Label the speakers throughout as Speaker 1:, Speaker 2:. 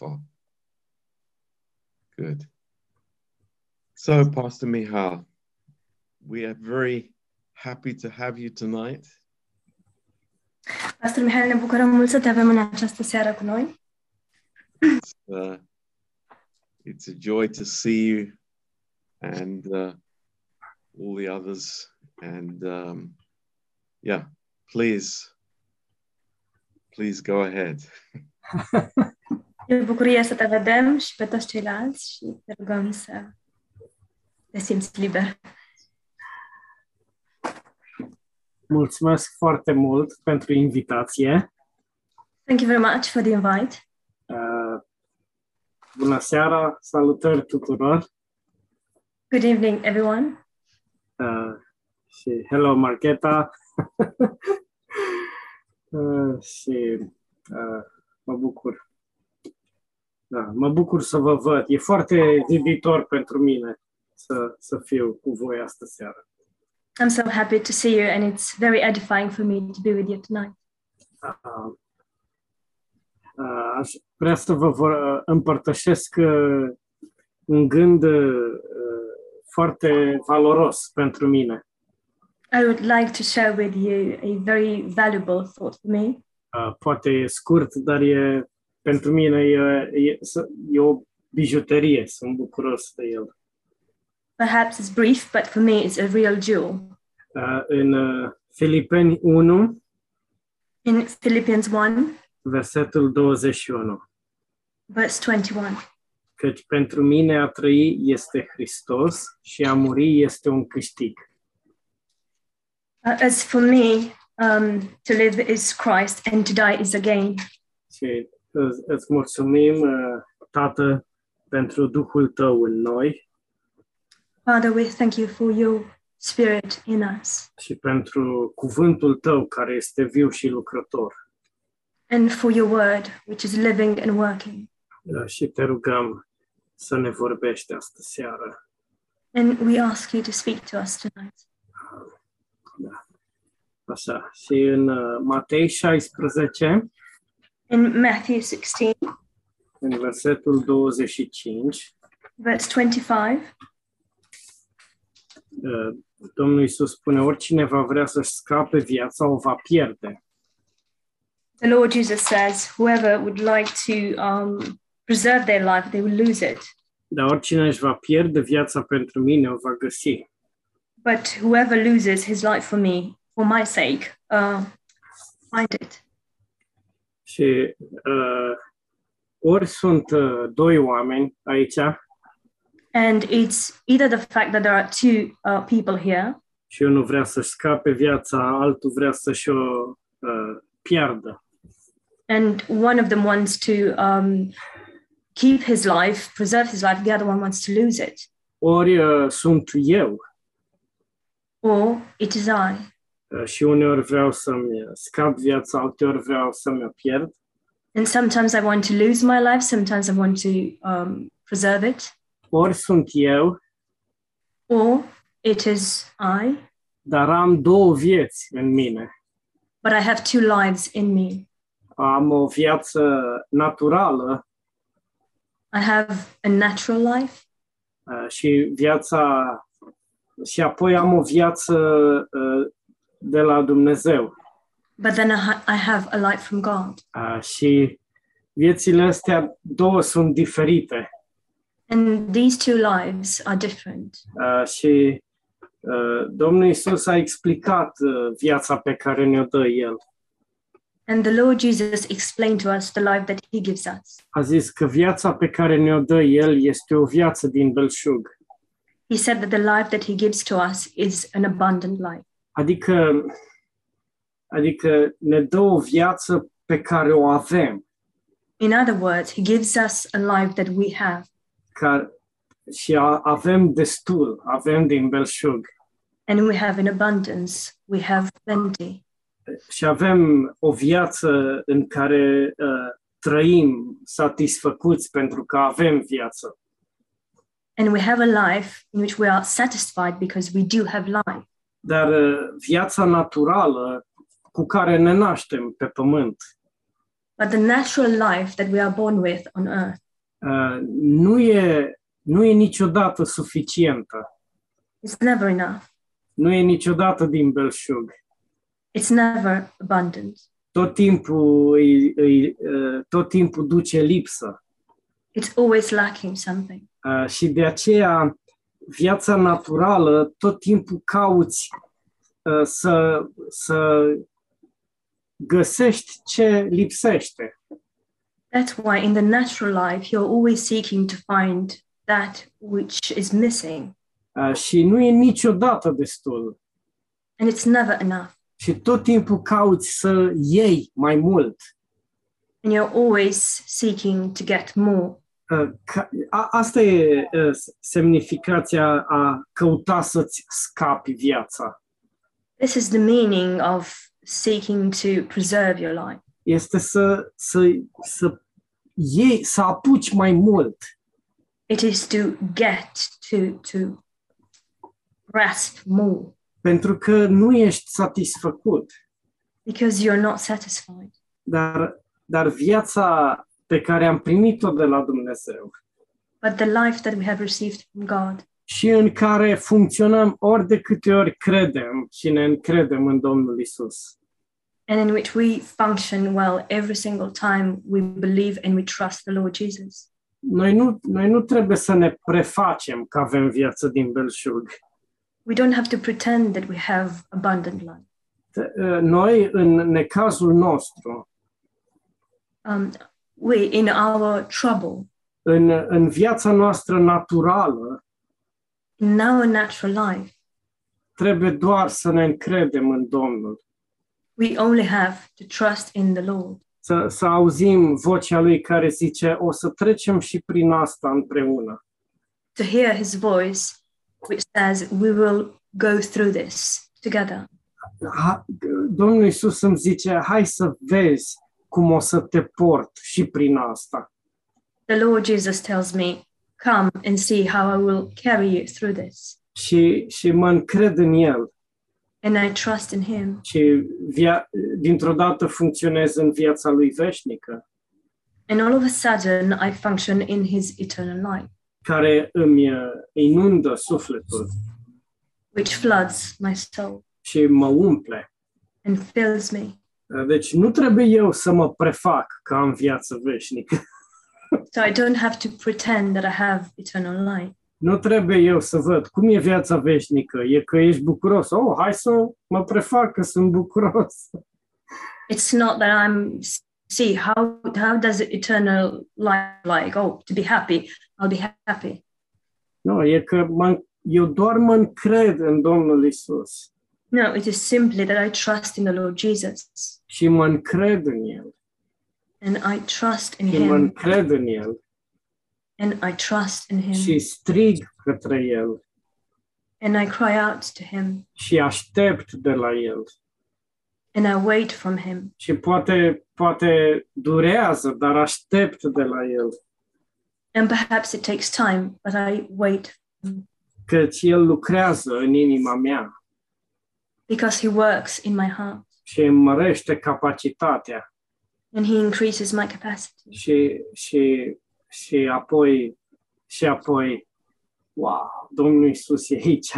Speaker 1: Wonderful. Good. So, Pastor Mihal, we are very happy to have you tonight.
Speaker 2: Pastor Mihail, ne bucurăm mult să te avem în această seară cu noi.
Speaker 1: Uh, it's a joy to see you and uh, all the others. And um, yeah, please, please go ahead.
Speaker 2: E o bucurie să te vedem și pe toți ceilalți și te rugăm să te simți liber.
Speaker 3: Mulțumesc foarte mult pentru invitație.
Speaker 2: Thank you very much for the invite.
Speaker 3: Uh, bună seara, salutări tuturor
Speaker 2: Good evening, everyone.
Speaker 3: uh, și hello Marcheta. uh, și uh, mă bucur. Da, mă bucur să vă văd. E foarte ziditor pentru mine să, să fiu cu voi astă seară.
Speaker 2: I'm so happy to see you, and it's very edifying for me to be with you tonight.
Speaker 3: Uh, uh, aș vrea să vă vor, împărtășesc uh, un gând uh, foarte valoros pentru mine.
Speaker 2: I would like to share with you a very valuable thought for me.
Speaker 3: Uh, poate e scurt, dar e, pentru mine e, e, e o bijuterie, sunt bucuros de el.
Speaker 2: Perhaps it's brief, but for me, it's a real jewel.
Speaker 3: Uh, în uh, Filipeni 1,
Speaker 2: In Philippians 1,
Speaker 3: versetul 21.
Speaker 2: verse 21.
Speaker 3: Căci pentru mine a trăi este Hristos și a muri este un câștig.
Speaker 2: Uh, as for me, um, to live is Christ, and to die is a gain.
Speaker 3: Și îți, îți mulțumim, uh, Tată, pentru Duhul Tău în noi
Speaker 2: Father, we thank you for your spirit in us
Speaker 3: și pentru cuvântul Tău care este viu și lucrător.
Speaker 2: and for your word, which is living and working.
Speaker 3: Uh, Și te rugăm să ne vorbești astă seară.
Speaker 2: And we ask you to speak to us tonight.
Speaker 3: Da. Așa. Și în uh, Matei 16,
Speaker 2: In Matthew 16,
Speaker 3: în versetul 25,
Speaker 2: verse 25,
Speaker 3: uh, Domnul Iisus spune, oricine va vrea să-și scape viața, o va pierde.
Speaker 2: the Lord Jesus says, whoever would like to um, preserve their life, they will lose it.
Speaker 3: Dar oricine își va pierde viața pentru mine, o va găsi.
Speaker 2: But whoever loses his life for me, for my sake, uh, find it.
Speaker 3: Și uh, ori sunt uh, doi oameni aici
Speaker 2: And it's either the fact that there are two uh, people here,
Speaker 3: și unul vrea să-și scape viața, altul vrea să-și o uh, piardă.
Speaker 2: and one of them wants to um, keep his life, preserve his life, the other one wants to lose it.
Speaker 3: Ori uh, sunt eu
Speaker 2: Or it is I.
Speaker 3: uh, și uneori vreau să-mi scap viața, alteori vreau să-mi o pierd.
Speaker 2: And sometimes I want to lose my life, sometimes I want to um, preserve it.
Speaker 3: Ori sunt eu,
Speaker 2: Or it is I,
Speaker 3: dar am două vieți în mine.
Speaker 2: but I have two lives in me.
Speaker 3: Am o viață naturală
Speaker 2: I have a natural life,
Speaker 3: uh, și viața și apoi am o viață uh, de la Dumnezeu.
Speaker 2: but then I, ha- I have a life from God.
Speaker 3: Uh, și viețile astea două sunt diferite.
Speaker 2: And these two lives are different.
Speaker 3: Uh, și uh, Domnul Isus a explicat uh, viața pe care ne-o dă El.
Speaker 2: And the Lord Jesus explained to us the life that He gives us.
Speaker 3: A zis că viața pe care ne-o dă El este o viață din belșug.
Speaker 2: He said that the life that He gives to us is an abundant life.
Speaker 3: Adică, adică ne dă o viață pe care o avem.
Speaker 2: In other words, He gives us a life that we have,
Speaker 3: Ca, și a, avem destul, avem din belșug.
Speaker 2: and we have in abundance. We have plenty.
Speaker 3: Și avem o viață în care uh, trăim satisfăcuți pentru că avem viață.
Speaker 2: And we have a life in which we are satisfied because we do have life.
Speaker 3: Dar uh, viața naturală cu care ne naștem pe pământ
Speaker 2: But the natural life that we are born with on earth
Speaker 3: uh, nu, e, nu e niciodată suficientă.
Speaker 2: is never enough.
Speaker 3: Nu e niciodată din belșug.
Speaker 2: It's never abundant.
Speaker 3: Tot timpul, îi, îi, uh, tot timpul duce lipsă.
Speaker 2: It's always lacking something.
Speaker 3: Uh, și de aceea viața naturală tot timpul cauți uh, să, să găsești ce lipsește.
Speaker 2: That's why in the natural life, you're always seeking to find that which is missing,
Speaker 3: Uh, și nu e niciodată destul.
Speaker 2: and it's never enough.
Speaker 3: Și tot timpul cauți să iei mai mult.
Speaker 2: And you're always seeking to get more.
Speaker 3: Uh, ca, a, asta e uh, semnificația a căuta să-ți scapi viața.
Speaker 2: This is the meaning of seeking to preserve your life.
Speaker 3: Este să, să, să iei, să apuci mai mult.
Speaker 2: It is to get to to grasp more
Speaker 3: pentru că nu ești satisfăcut.
Speaker 2: because you're not satisfied.
Speaker 3: Dar, dar viața pe care am primit-o de la Dumnezeu
Speaker 2: But the life that we have received from God,
Speaker 3: și în care funcționăm ori de câte ori credem și ne încredem în Domnul Isus.
Speaker 2: and in which we function well every single time we believe and we trust the Lord Jesus.
Speaker 3: Noi nu, noi nu trebuie să ne prefacem că avem viață din belșug.
Speaker 2: We don't have to pretend that we have abundant life.
Speaker 3: Te- Noi, în necazul nostru,
Speaker 2: Um, we, in our trouble,
Speaker 3: în, în viața noastră naturală,
Speaker 2: in our natural life,
Speaker 3: trebuie doar să ne încredem în Domnul.
Speaker 2: we only have to trust in the Lord,
Speaker 3: Să, să auzim vocea Lui care zice, o să trecem și prin asta împreună.
Speaker 2: to hear His voice, which says, We will go through this together.
Speaker 3: Ha, Domnul Iisus îmi zice, hai să vezi cum o să te port și prin asta.
Speaker 2: The Lord Jesus tells me, Come and see how I will carry you through this.
Speaker 3: Și, și mă încred în El
Speaker 2: And I trust in Him.
Speaker 3: și via, dintr-o dată funcționez în viața Lui veșnică,
Speaker 2: And all of a sudden, I function in His eternal life,
Speaker 3: care îmi uh, inundă sufletul
Speaker 2: which floods my soul
Speaker 3: și mă umple.
Speaker 2: and fills me.
Speaker 3: Deci nu trebuie eu să mă prefac că am viață veșnică.
Speaker 2: So I don't have to pretend that I have eternal life.
Speaker 3: Nu trebuie eu să văd cum e viața veșnică. E că ești bucuros. Oh, hai să mă prefac că sunt bucuros.
Speaker 2: It's not that I'm see how how does eternal life like oh to be happy I'll be happy.
Speaker 3: Nu, e că mă, eu doar mă încred în Domnul Isus
Speaker 2: No, it is simply that I trust in the Lord Jesus.
Speaker 3: Și mă încred în El
Speaker 2: and I trust in
Speaker 3: și mă
Speaker 2: Him.
Speaker 3: Încred în El
Speaker 2: and I trust in Him.
Speaker 3: Și strig către El
Speaker 2: and I cry out to Him.
Speaker 3: Și aștept de la El.
Speaker 2: and I wait from Him.
Speaker 3: Și poate, poate durează, dar aștept de la El.
Speaker 2: And perhaps it takes time, but I wait.
Speaker 3: Căci El lucrează în inima mea
Speaker 2: because He works in my heart
Speaker 3: și îmi mărește capacitatea
Speaker 2: and He increases my capacity.
Speaker 3: și, și, și apoi, și apoi, wow, Domnul Isus e aici.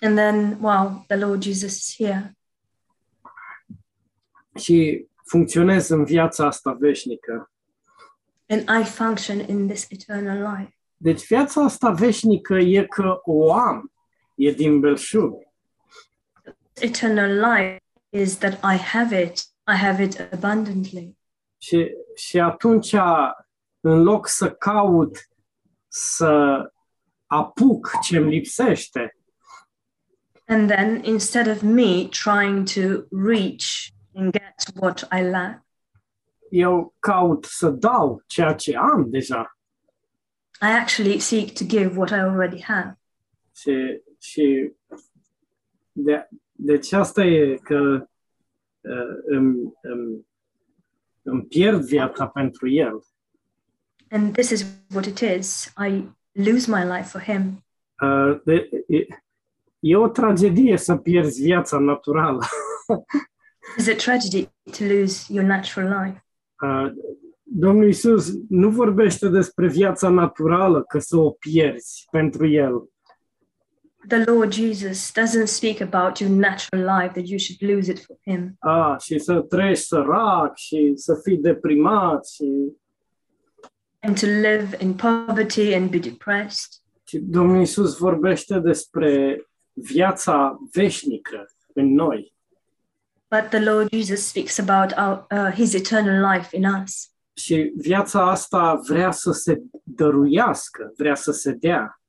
Speaker 2: And then, wow, the Lord Jesus is here.
Speaker 3: Și funcționez în viața asta veșnică.
Speaker 2: And I function in this eternal life.
Speaker 3: Deci viața asta veșnică e că o am, e din belșug.
Speaker 2: Eternal life is that I have it, I have it abundantly.
Speaker 3: Și, și atunci, în loc să caut să apuc ce îmi lipsește,
Speaker 2: And then instead of me trying to reach and get what I lack,
Speaker 3: eu caut să dau ceea ce am deja.
Speaker 2: I actually seek to give what I already have.
Speaker 3: Și, și de, deci asta e că uh, îmi, îmi, îmi pierd viața pentru el.
Speaker 2: And this is what it is. I lose my life for Him.
Speaker 3: Uh, de, e, e o tragedie să pierzi viața naturală.
Speaker 2: It's a tragedy to lose your natural life
Speaker 3: Uh, Domnul Isus nu vorbește despre viața naturală, că să o pierzi pentru El.
Speaker 2: The Lord Jesus doesn't speak about your natural life that you should lose it for Him.
Speaker 3: Ah, și să trăiești sărac și să fii deprimat și,
Speaker 2: and to live in poverty and be depressed.
Speaker 3: și Domnul Isus vorbește despre viața veșnică în noi.
Speaker 2: But the Lord Jesus speaks about our, uh, his eternal life in us.
Speaker 3: Și viața asta vrea să se dăruiască, vrea să se dea.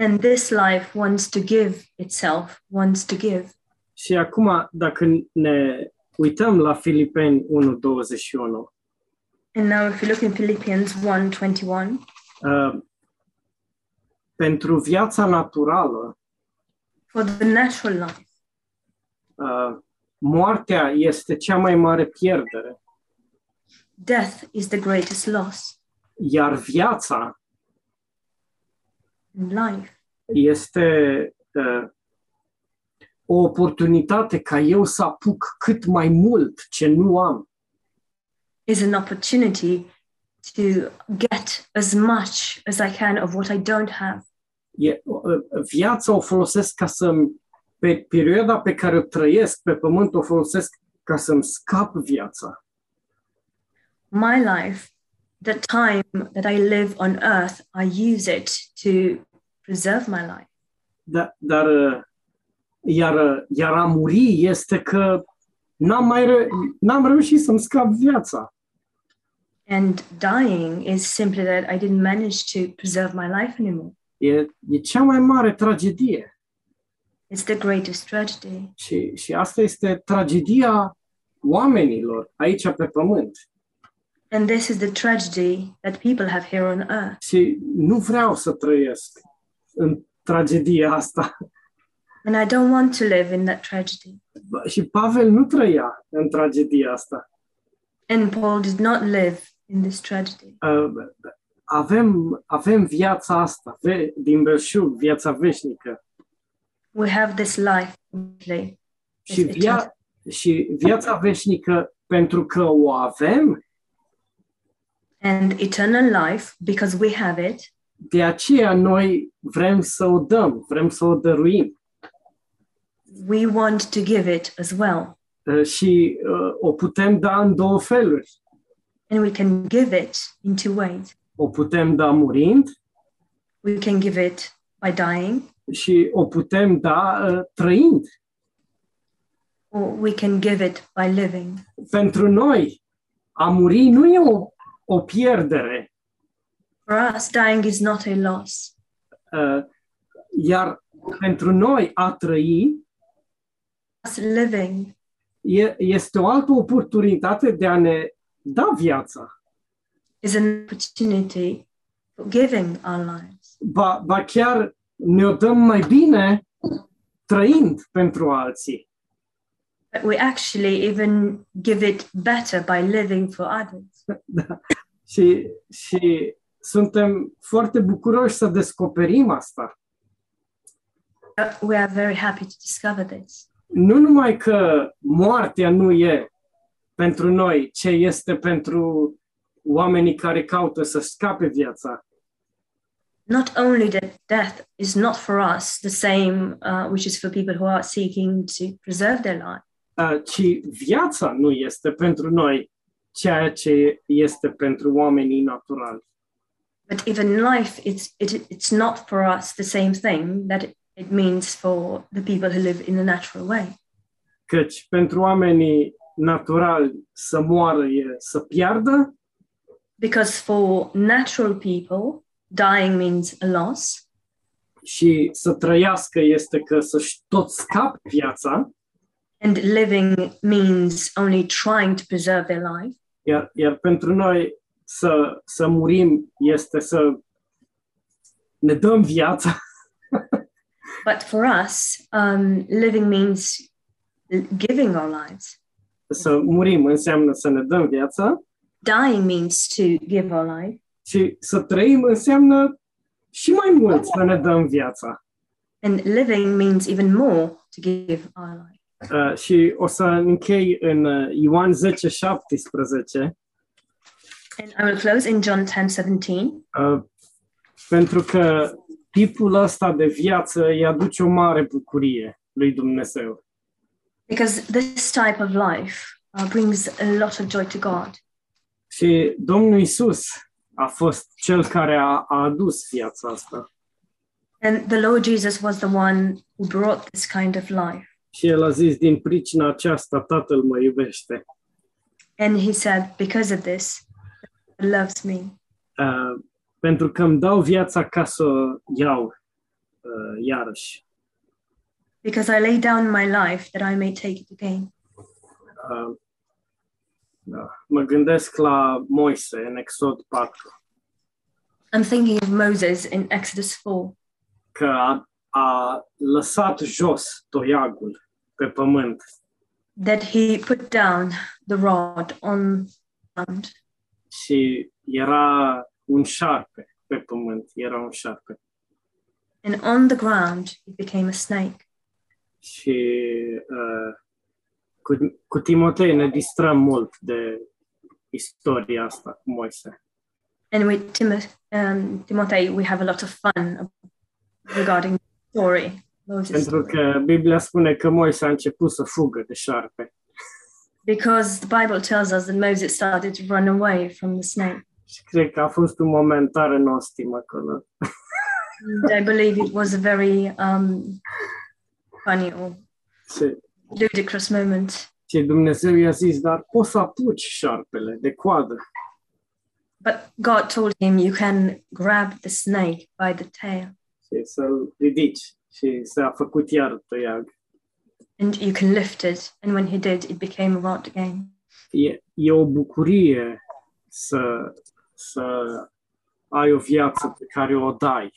Speaker 2: And this life wants to give itself, wants to give.
Speaker 3: Și acum, dacă ne uităm la Filipeni 1.21,
Speaker 2: And now if you look in Philippians 1:21,
Speaker 3: uh, pentru viața naturală,
Speaker 2: for the natural life,
Speaker 3: uh, moartea este cea mai mare pierdere,
Speaker 2: death is the greatest loss.
Speaker 3: iar viața
Speaker 2: And life
Speaker 3: este uh, o oportunitate ca eu să apuc cât mai mult ce nu am.
Speaker 2: is an opportunity to get as much as I can of what I don't have.
Speaker 3: E, uh, viața o folosesc ca să pe perioada pe care o trăiesc pe pământ o folosesc ca să-mi scap viața.
Speaker 2: My life, the time that I live on earth, I use it to preserve my life.
Speaker 3: Dar, dar uh, iar, uh, iar a muri este că n-am mai reu- n-am reușit să-mi scap viața.
Speaker 2: And dying is simply that I didn't manage to preserve my life anymore.
Speaker 3: E, e cea mai mare tragedie.
Speaker 2: It's the greatest tragedy.
Speaker 3: Și, și asta este tragedia oamenilor aici pe pământ.
Speaker 2: And this is the tragedy that people have here on earth.
Speaker 3: Și nu vreau să trăiesc în tragedia asta.
Speaker 2: And I don't want to live in that tragedy.
Speaker 3: Și Pavel nu trăia în tragedia asta.
Speaker 2: And Paul did not live in this tragedy.
Speaker 3: Uh, Avem, avem viața asta ve- din belșug, viața veșnică.
Speaker 2: We have this life completely.
Speaker 3: Și, via- și viața veșnică, pentru că o avem,
Speaker 2: and eternal life because we have it.
Speaker 3: De aceea noi vrem să o dăm, vrem să o dăruim.
Speaker 2: We want to give it as well.
Speaker 3: Uh, Și uh, o putem da în două feluri.
Speaker 2: And we can give it in two ways.
Speaker 3: O putem da murind
Speaker 2: We can give it by dying,
Speaker 3: și o putem da uh, trăind.
Speaker 2: or we can give it by living.
Speaker 3: Pentru noi, a muri nu e o, o pierdere,
Speaker 2: For us, dying is not a loss.
Speaker 3: uh, iar pentru noi a trăi
Speaker 2: Us living
Speaker 3: e, este o altă oportunitate de a ne da viața.
Speaker 2: is an opportunity for giving our lives.
Speaker 3: Ba, ba chiar ne-o dăm mai bine trăind pentru alții.
Speaker 2: But we actually even give it better by living for others.
Speaker 3: Da. Și, și suntem foarte bucuroși să descoperim asta.
Speaker 2: We are very happy to discover this.
Speaker 3: Nu numai că moartea nu e pentru noi ce este pentru oamenii care caută să scape viața,
Speaker 2: not only that death is not for us the same, uh, which is for people who are seeking to preserve their life,
Speaker 3: uh, ci viața nu este pentru noi ceea ce este pentru oamenii naturali.
Speaker 2: But even life, it's, it, it's not for us the same thing that it, means for the people who live in the natural way.
Speaker 3: Căci pentru oamenii naturali să moară e să piardă,
Speaker 2: Because for natural people, dying means a loss,
Speaker 3: și să trăiască este că să-și tot scape viața,
Speaker 2: and living means only trying to preserve their life.
Speaker 3: iar, iar pentru noi să, să murim este să ne dăm viața
Speaker 2: But for us, um, living means giving our lives.
Speaker 3: să murim înseamnă să ne dăm viața
Speaker 2: Dying means to give our life.
Speaker 3: și să trăim înseamnă și mai mult să ne dăm viața.
Speaker 2: And living means even more to give our life.
Speaker 3: Uh, și o să închei în uh, Ioan 10, 17,
Speaker 2: And I will close in John 10:17
Speaker 3: Uh, pentru că tipul ăsta de viață îi aduce o mare bucurie lui Dumnezeu.
Speaker 2: because this type of life uh, brings a lot of joy to God.
Speaker 3: Și Domnul Isus a fost cel care a, a adus viața asta.
Speaker 2: And the Lord Jesus was the one who brought this kind of life.
Speaker 3: Și el a zis, din pricina aceasta Tatăl mă iubește.
Speaker 2: And he said, Because of this, loves me,
Speaker 3: Uh, pentru că îmi dau viața ca să o iau uh, iarăși.
Speaker 2: because I lay down my life that I may take it again.
Speaker 3: Uh, da. Mă gândesc la Moise în Exod 4,
Speaker 2: I'm thinking of Moses in Exodus 4,
Speaker 3: că a, a lăsat jos toiagul pe pământ
Speaker 2: that he put down the rod on the ground,
Speaker 3: și era un șarpe pe pământ, era un șarpe.
Speaker 2: and on the ground it became a snake.
Speaker 3: Și uh, cu, cu Timotei ne distrăm mult de istoria asta cu Moise.
Speaker 2: And with Timoth- um, Timothy, we have a lot of fun regarding the story. Moses'
Speaker 3: Pentru
Speaker 2: story.
Speaker 3: că Biblia spune că Moise a început să fugă de șarpe.
Speaker 2: Because the Bible tells us that Moses started to run away from the snake.
Speaker 3: Și cred că a fost un moment tare nostim acolo.
Speaker 2: I believe it was a very um, funny or
Speaker 3: Și,
Speaker 2: ludicrous moment.
Speaker 3: și Dumnezeu i-a zis, dar poți să apuci șarpele de coadă.
Speaker 2: But God told him, You can grab the snake by the tail
Speaker 3: și să-l ridici. Și s-a făcut iar toiag.
Speaker 2: And you can lift it. And when he did, it became a rod again.
Speaker 3: E, e o bucurie să, să ai o viață pe care o dai.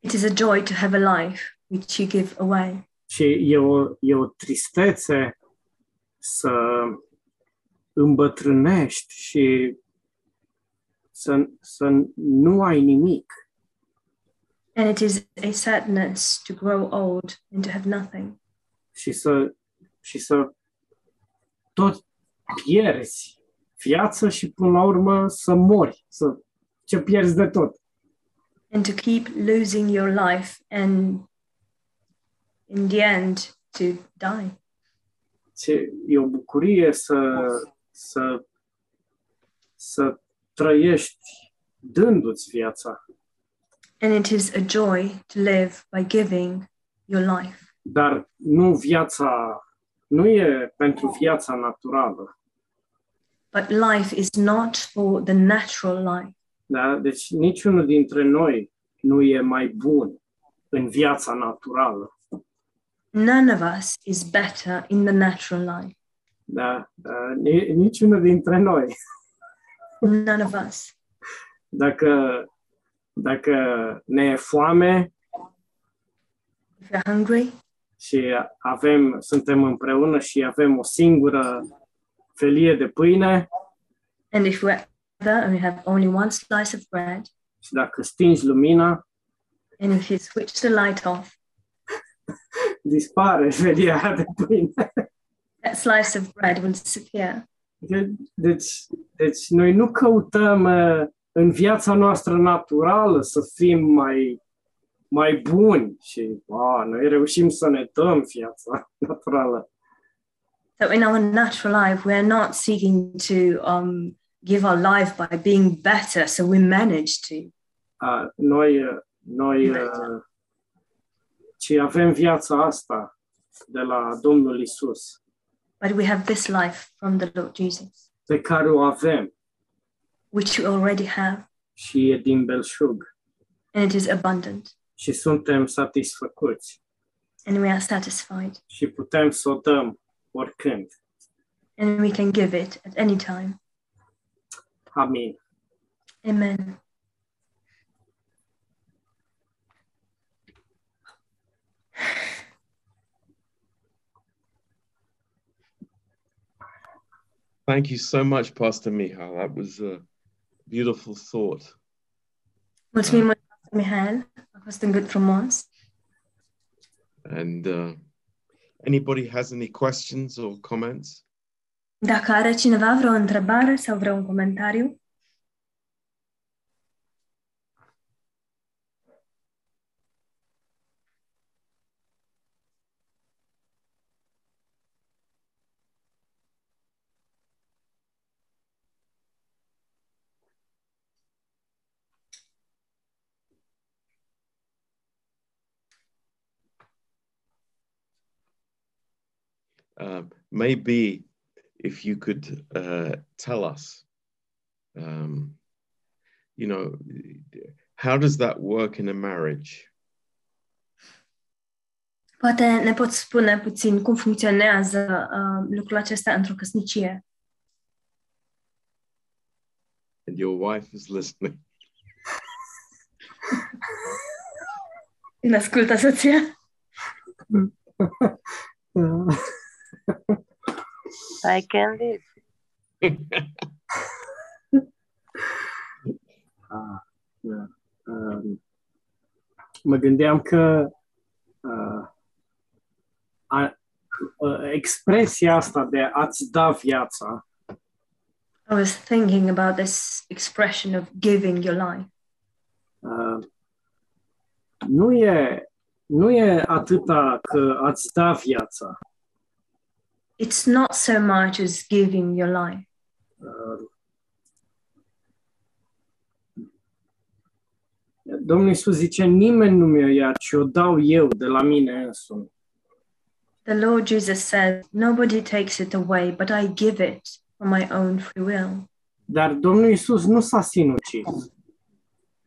Speaker 2: It is a joy to have a life which you give away.
Speaker 3: Și e o, e o tristețe să îmbătrânești și să, să nu ai nimic.
Speaker 2: And it is a sadness to grow old and to have nothing.
Speaker 3: Și să, și să tot pierzi viața și până la urmă să mori, să ce pierzi de tot.
Speaker 2: and to keep losing your life and in the end to die.
Speaker 3: Și e o bucurie să, să, să trăiești dându-ți viața,
Speaker 2: And it is a joy to live by giving your life.
Speaker 3: Dar nu viața, nu e pentru viața naturală.
Speaker 2: But life is not for the natural life.
Speaker 3: Da? Deci niciunul dintre noi nu e mai bun în viața naturală.
Speaker 2: None of us is better in the natural life.
Speaker 3: Da? Da? Ni- Niciunul dintre noi.
Speaker 2: None of us.
Speaker 3: Dacă, dacă ne e foame
Speaker 2: If we're hungry
Speaker 3: și avem, suntem împreună și avem o singură felie de pâine
Speaker 2: and if we're together and we have only one slice of bread,
Speaker 3: și dacă stingi lumina,
Speaker 2: and if you switch the light off,
Speaker 3: dispare felia aia de pâine.
Speaker 2: that slice of bread will disappear.
Speaker 3: De- Deci, deci noi nu căutăm uh, în viața noastră naturală să fim mai, mai buni și a, noi reușim să ne dăm viața naturală.
Speaker 2: So in our natural life, we are not seeking to um, give our life by being better, so we manage to.
Speaker 3: A, noi, uh, noi uh, ci avem viața asta de la Domnul Isus,
Speaker 2: But we have this life from the Lord Jesus,
Speaker 3: pe care o avem.
Speaker 2: Which we already have,
Speaker 3: și e din belșug.
Speaker 2: And it is abundant,
Speaker 3: și suntem satisfăcuți
Speaker 2: and we are satisfied,
Speaker 3: și putem să o dăm oricând.
Speaker 2: and we can give it at any time.
Speaker 3: Amin.
Speaker 2: Amen.
Speaker 1: Thank you so much, Pastor Michal. That was a beautiful thought.
Speaker 2: Mulțumim mult, Pastor Mihail. A fost un gând frumos.
Speaker 1: And uh, anybody has any questions or comments?
Speaker 2: Dacă are cineva vreo întrebare sau vreun comentariu,
Speaker 1: uh, maybe if you could uh, tell us, um, you know, how does that work in a marriage?
Speaker 2: Poate ne poți spune puțin cum funcționează uh, lucrul acesta într-o căsnicie.
Speaker 1: And your wife is listening.
Speaker 2: Îmi ascultă soția.
Speaker 4: I can live.
Speaker 3: Ah, da. Um, mă gândeam că uh, a, uh, expresia asta de a-ți da viața
Speaker 2: I was thinking about this expression of giving your life.
Speaker 3: uh, nu e nu e atâta că a-ți da viața.
Speaker 2: It's not so much as giving your life.
Speaker 3: Domnul Iisus zice, nimeni nu mi-o ia, ci o dau eu de la mine însumi.
Speaker 2: The Lord Jesus said, Nobody takes it away, but I give it from my own free will.
Speaker 3: Dar Domnul Iisus nu s-a sinucis,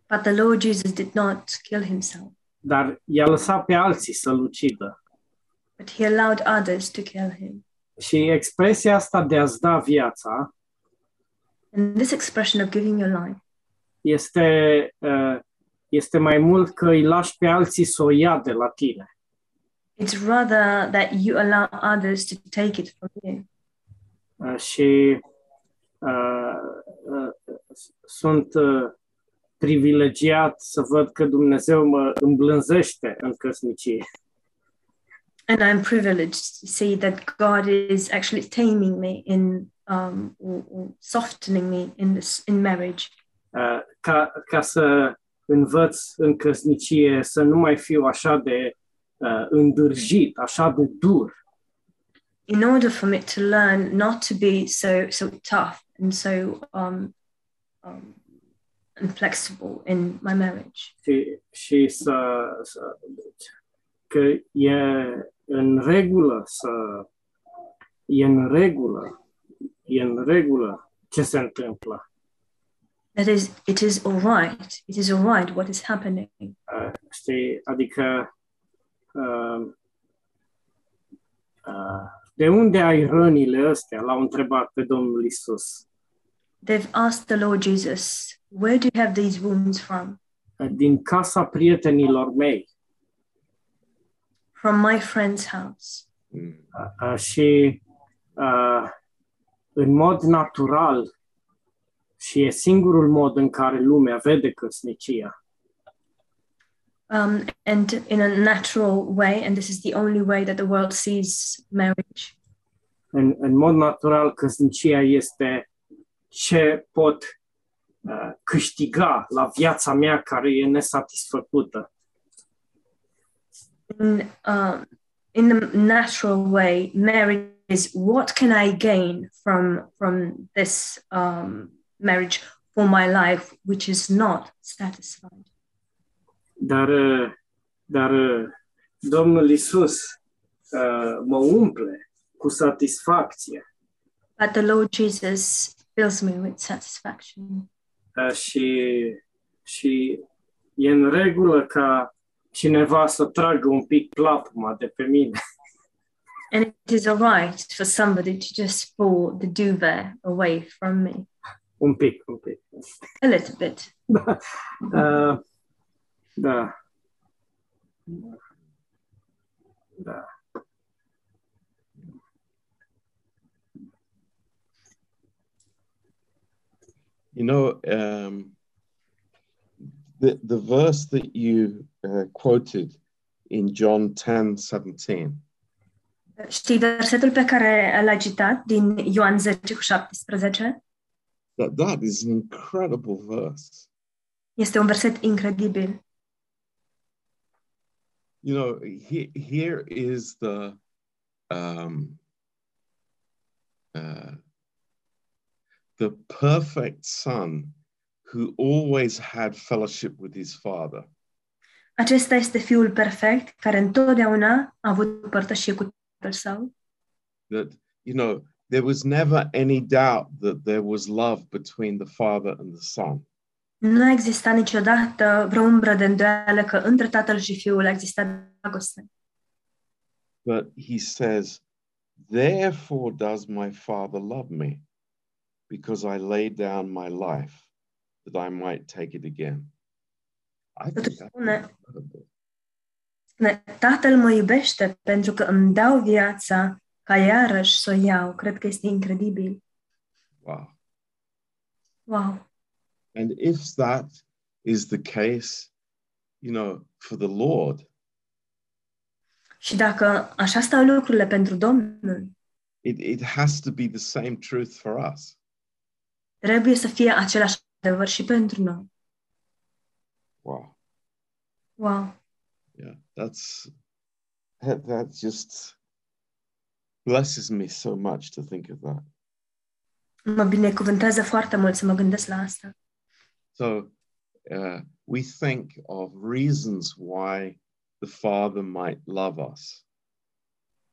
Speaker 2: But the Lord Jesus did not kill himself,
Speaker 3: dar i-a lăsat pe alții să-l ucidă.
Speaker 2: but he allowed others to kill him.
Speaker 3: Și expresia asta de a-ți da viața
Speaker 2: And this expression of giving your life
Speaker 3: este, uh, este mai mult că îi lași pe alții să o ia de la tine.
Speaker 2: it's rather that you allow others to take it from you.
Speaker 3: Uh, și uh, uh, sunt uh, privilegiat să văd că Dumnezeu mă îmblânzește în căsnicie.
Speaker 2: And I'm privileged to see that God is actually taming me in um, or, or softening me in this in marriage,
Speaker 3: Uh, ca, ca să învăț în căsnicie să nu mai fiu așa de uh, îndârjit, așa de dur,
Speaker 2: in order for me to learn not to be so so tough and so um, um, inflexible in my marriage.
Speaker 3: și, și să, să că e în regulă să e în regulă e în regulă ce se întâmplă.
Speaker 2: That is, it is all right. It is all right what is happening.
Speaker 3: Uh, știi, adică uh, uh, de unde ai rănile astea? L-au întrebat pe Domnul Isus.
Speaker 2: They've asked the Lord Jesus, "Where do you have these wounds from?"
Speaker 3: Uh, din casa prietenilor mei.
Speaker 2: From my friend's house.
Speaker 1: Mm.
Speaker 3: Uh, uh, și uh, în mod natural și e singurul mod în care lumea vede căsnicia,
Speaker 2: Um, and in a natural way, and this is the only way that the world sees marriage.
Speaker 3: în, în mod natural căsnicia este ce pot uh, câștiga la viața mea care e nesatisfăcută.
Speaker 2: In, um, in the natural way, marriage is what can I gain from from this um, marriage for my life, which is not satisfied.
Speaker 3: Dar, uh, dar uh, Domnul Isus uh, mă umple cu satisfacție
Speaker 2: But the Lord Jesus fills me with satisfaction.
Speaker 3: uh, și, și e în regulă ca cineva să tragă un pic plapuma de pe mine.
Speaker 2: And it is all right for somebody to just pull the duvet away from me
Speaker 3: un pic, un pic.
Speaker 2: a little bit.
Speaker 3: Uh, da. Da.
Speaker 1: You know, um, the, the verse that you uh, quoted in John 10 17,
Speaker 2: Știi versetul pe care l-ai citat din Ioan 10 cu 17?
Speaker 1: that, that is an incredible verse.
Speaker 2: Este un verset incredibil.
Speaker 1: You know, he, here is the um, uh, the perfect son who always had fellowship with his father.
Speaker 2: Acesta este fiul perfect care întotdeauna a avut părtășie cu tatăl său.
Speaker 1: that, you know, there was never any doubt that there was love between the Father and the Son.
Speaker 2: Nu a existat niciodată vreo umbră de îndoială că între tatăl și fiul a existat dragoste.
Speaker 1: But he says, Therefore does my Father love me, because I laid down my life that I might take it again. I think
Speaker 2: Totuși
Speaker 1: that's
Speaker 2: spune,
Speaker 1: incredible.
Speaker 2: spune, tatăl mă iubește pentru că îmi dau viața ca iarăși să o iau. Cred că este incredibil.
Speaker 1: Wow.
Speaker 2: Wow.
Speaker 1: And if that is the case, you know, for the Lord,
Speaker 2: Și dacă așa stau lucrurile pentru Domnul,
Speaker 1: it, it has to be the same truth for us.
Speaker 2: trebuie să fie același adevăr și pentru noi.
Speaker 1: Wow.
Speaker 2: Wow.
Speaker 1: Yeah, that's that, that just blesses me so much to think of that.
Speaker 2: Mă binecuvântează foarte mult să mă gândesc la asta.
Speaker 1: So uh, we think of reasons why the Father might love us.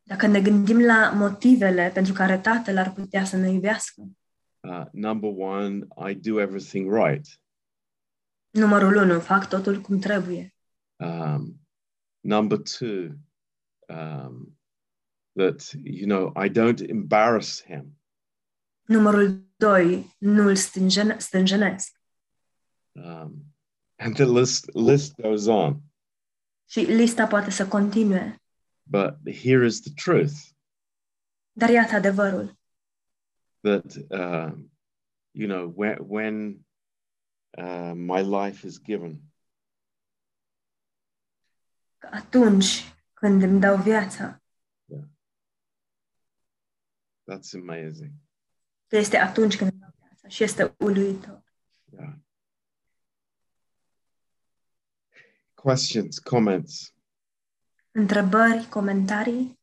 Speaker 2: Dacă ne gândim la motivele pentru care Tatăl ar putea să ne iubească,
Speaker 1: Uh, number one, I do everything right.
Speaker 2: Numărul unu, fac totul cum trebuie.
Speaker 1: Um, number two, um, that you know I don't embarrass him.
Speaker 2: Numărul doi, nu îl stânjene- stânjenesc.
Speaker 1: Um, and the list list goes on.
Speaker 2: Și lista poate să continue.
Speaker 1: But here is the truth
Speaker 2: Dar iată adevărul.
Speaker 1: that um, you know when when uh, my life is given,
Speaker 2: Că atunci când îmi dau viața,
Speaker 1: that's amazing.
Speaker 2: că este atunci când îmi dau viața și este uluitor.
Speaker 1: Yeah. Questions, comments.
Speaker 2: Întrebări, comentarii?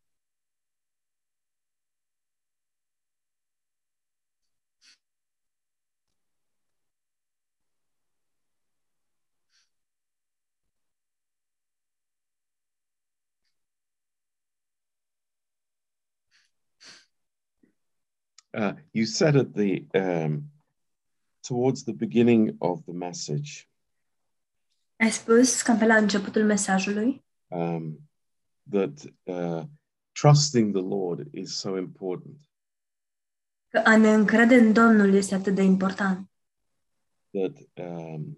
Speaker 1: Uh, you said at the um, towards the beginning of the message
Speaker 2: Ai spus cam pe la începutul mesajului
Speaker 1: um, that uh, trusting the Lord is so important.
Speaker 2: că a ne încrede în Domnul este atât de important.
Speaker 1: That um,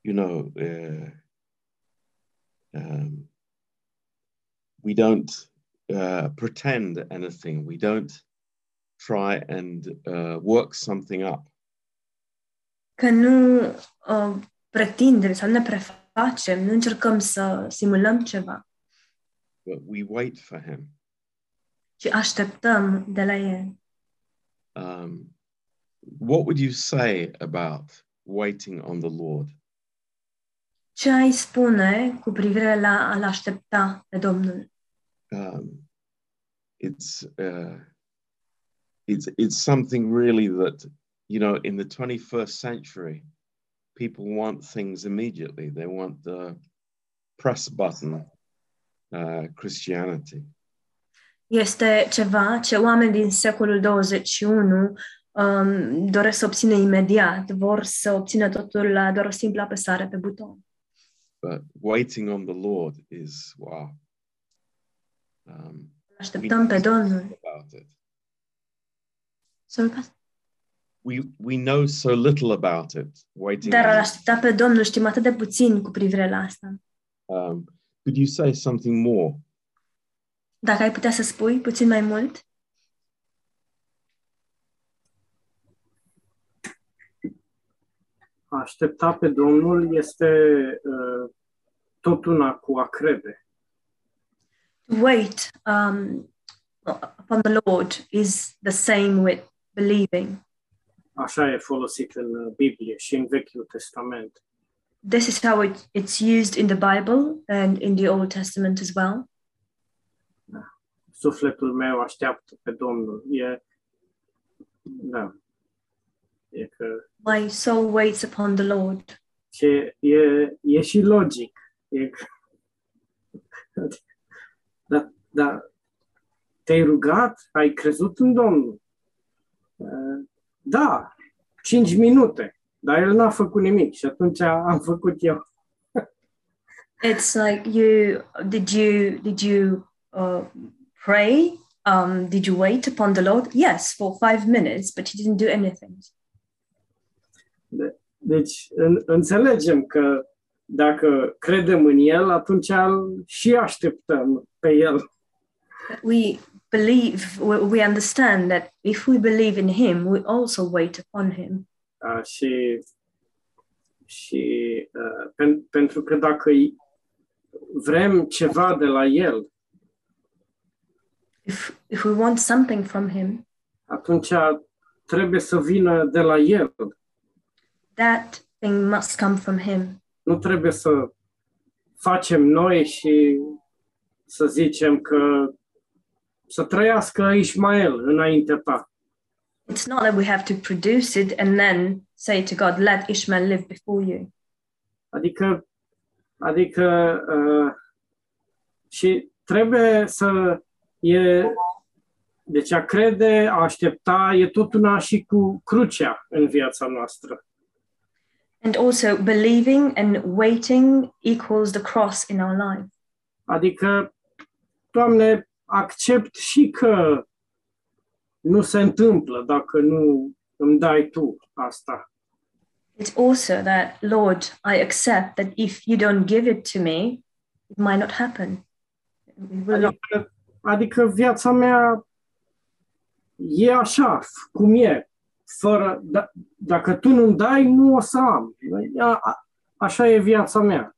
Speaker 1: you know uh, um, we don't uh, pretend anything. We don't try and uh, work something up.
Speaker 2: Că nu uh, pretindem sau ne prefacem, nu încercăm să simulăm ceva,
Speaker 1: but we wait for him.
Speaker 2: ci așteptăm de la El.
Speaker 1: Um, what would you say about waiting on the Lord?
Speaker 2: Ce ai spune cu privire la a-L aștepta pe Domnul?
Speaker 1: Um, it's uh, it's it's something really that you know in the 21st century, people want things immediately. They want the press button uh, Christianity.
Speaker 2: Este ceva ce oameni din secolul 21 um, doresc să obțină imediat, vor să obțină totul la doar o simplă apăsare pe buton.
Speaker 1: But waiting on the Lord is wow. Um,
Speaker 2: Așteptăm pe Domnul.
Speaker 1: about it.
Speaker 2: Sorry,
Speaker 1: we we know so little about it waiting
Speaker 2: Dar
Speaker 1: on
Speaker 2: al
Speaker 1: it.
Speaker 2: aștepta pe Domnul știm atât de puțin cu privire la asta.
Speaker 1: um, could you say something more
Speaker 2: Dacă ai putea să spui puțin mai mult,
Speaker 3: A aștepta pe Domnul este uh, tot una cu a crede.
Speaker 2: to wait um, upon the Lord is the same with believing.
Speaker 3: Așa e folosit în uh, Biblie și în Vechiul Testament.
Speaker 2: This is how it, it's used in the Bible and in the Old Testament as well.
Speaker 3: Sufletul meu așteaptă pe Domnul. E, da. E că
Speaker 2: My soul waits upon the Lord.
Speaker 3: ce e, e și logic. E, că- da, da, te-ai rugat? Ai crezut în Domnul? Uh, Da, cinci minute. Dar el n-a făcut nimic și atunci am făcut eu.
Speaker 2: It's like you did you did you uh, pray? Um, did you wait upon the Lord? Yes, for five minutes, but he didn't do anything.
Speaker 3: Deci în, înțelegem că dacă credem în el, atunci îl și așteptăm pe el.
Speaker 2: We believe, we, we understand that if we believe in him, we also wait upon him.
Speaker 3: Uh, și și uh, pen, pentru că dacă i- vrem ceva de la el,
Speaker 2: If if we want something from him,
Speaker 3: atunci trebuie să vină de la el.
Speaker 2: that thing must come from him.
Speaker 3: Nu trebuie să facem noi și să zicem că să trăiască Ismael înaintea ta.
Speaker 2: It's not that we have to produce it and then say to God, let Ishmael live before you.
Speaker 3: Adică, adică uh, și trebuie să e, deci a crede, a aștepta, e tot una și cu crucea în viața noastră.
Speaker 2: And also, believing and waiting equals the cross in our life.
Speaker 3: Adică, Doamne, accept și că nu se întâmplă dacă nu îmi dai Tu asta.
Speaker 2: It's also that, Lord, I accept that if you don't give it to me, it might not happen. It will not.
Speaker 3: Adică, adică viața mea e așa, cum e. Fără, da, dacă tu nu-mi dai, nu o să am. A, a, așa e viața mea.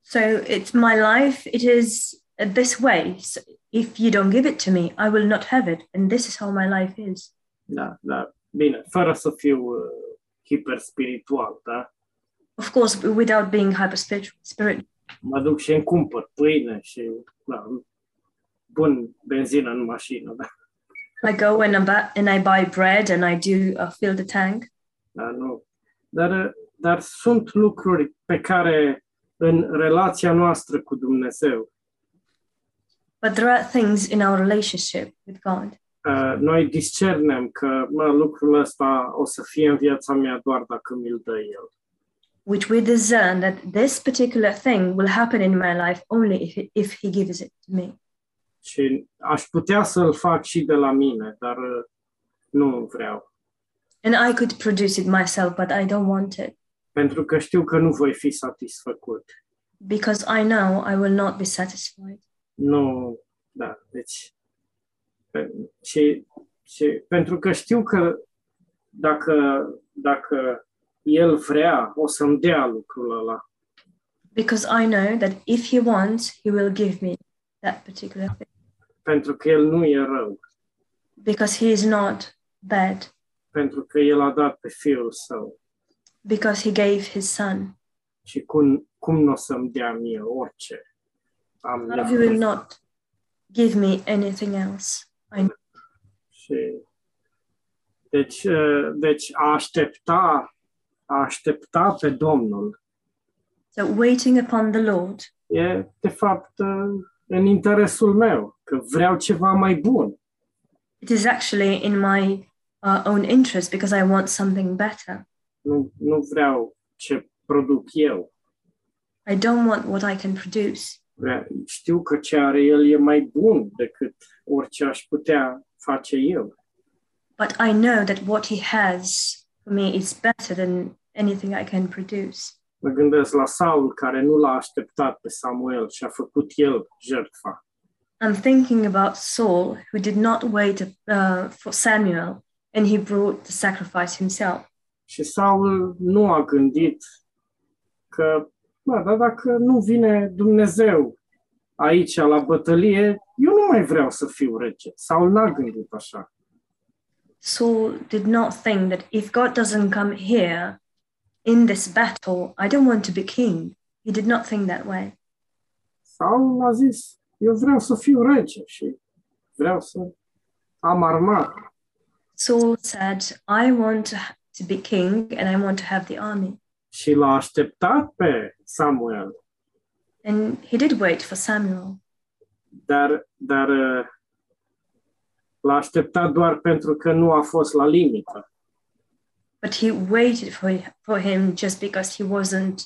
Speaker 2: So it's my life. It is uh, this way. So if you don't give it to me, I will not have it. And this is how my life is.
Speaker 3: Da, da, bine, fără să fiu uh, hiperspiritual, da?
Speaker 2: Of course, without being hyper spirit.
Speaker 3: Mă duc și îmi cumpăr pâine și da, pun benzină în mașină, da?
Speaker 2: I go and, I bu- and I buy bread and I do uh, fill the tank.
Speaker 3: da nu. Dar, dar sunt lucruri pe care în relația noastră cu Dumnezeu
Speaker 2: But there are things in our relationship with God
Speaker 3: uh, noi discernem că mă, lucrul ăsta o să fie în viața mea doar dacă mi-l dă El.
Speaker 2: which we discern that this particular thing will happen in my life only if, it, if He gives it to me.
Speaker 3: Și aș putea să-l fac și de la mine, dar nu vreau.
Speaker 2: And I could produce it myself, but I don't want it
Speaker 3: Pentru că știu că nu voi fi satisfăcut.
Speaker 2: because I know I will not be satisfied.
Speaker 3: Nu, da, deci... pe- Și, și pentru că știu că dacă, dacă El vrea, o să-mi dea lucrul ăla.
Speaker 2: Because I know that if He wants, He will give me that particular thing.
Speaker 3: Pentru că El nu e rău.
Speaker 2: Because He is not bad,
Speaker 3: Pentru că El a dat pe Fiul Său.
Speaker 2: because He gave His Son.
Speaker 3: Și cum, cum nu o să-mi dea mie orice? Am
Speaker 2: God, He will not give me anything else. I know.
Speaker 3: Și, deci, uh, deci a aștepta, a aștepta pe Domnul
Speaker 2: So waiting upon the Lord
Speaker 3: e, de fapt, uh, în interesul meu, că vreau ceva mai bun.
Speaker 2: it is actually in my uh, own interest because I want something better.
Speaker 3: Nu, nu vreau ce produc eu.
Speaker 2: I don't want what I can produce.
Speaker 3: Vrea- Știu că ce are el e mai bun decât orice aș putea face eu.
Speaker 2: But I know that what he has for me is better than anything I can produce.
Speaker 3: Mă gândesc la Saul, care nu l-a așteptat pe Samuel și a făcut el jertfa.
Speaker 2: I'm thinking about Saul, who did not wait uh, for Samuel and he brought the sacrifice himself.
Speaker 3: Și Saul nu a gândit că, bă, dar dacă nu vine Dumnezeu aici la bătălie, eu nu mai vreau să fiu rege. Saul n-a gândit așa.
Speaker 2: Saul did not think that if God doesn't come here in this battle, I don't want to be king. He did not think that way.
Speaker 3: Saul a zis, eu vreau să fiu rege și vreau să am armată.
Speaker 2: Saul said, I want to, to be king and I want to have the army.
Speaker 3: Și l-a așteptat pe Samuel,
Speaker 2: And he did wait for Samuel.
Speaker 3: dar, dar uh, L-a așteptat doar pentru că nu a fost la limită.
Speaker 2: But he waited for, for him just because he wasn't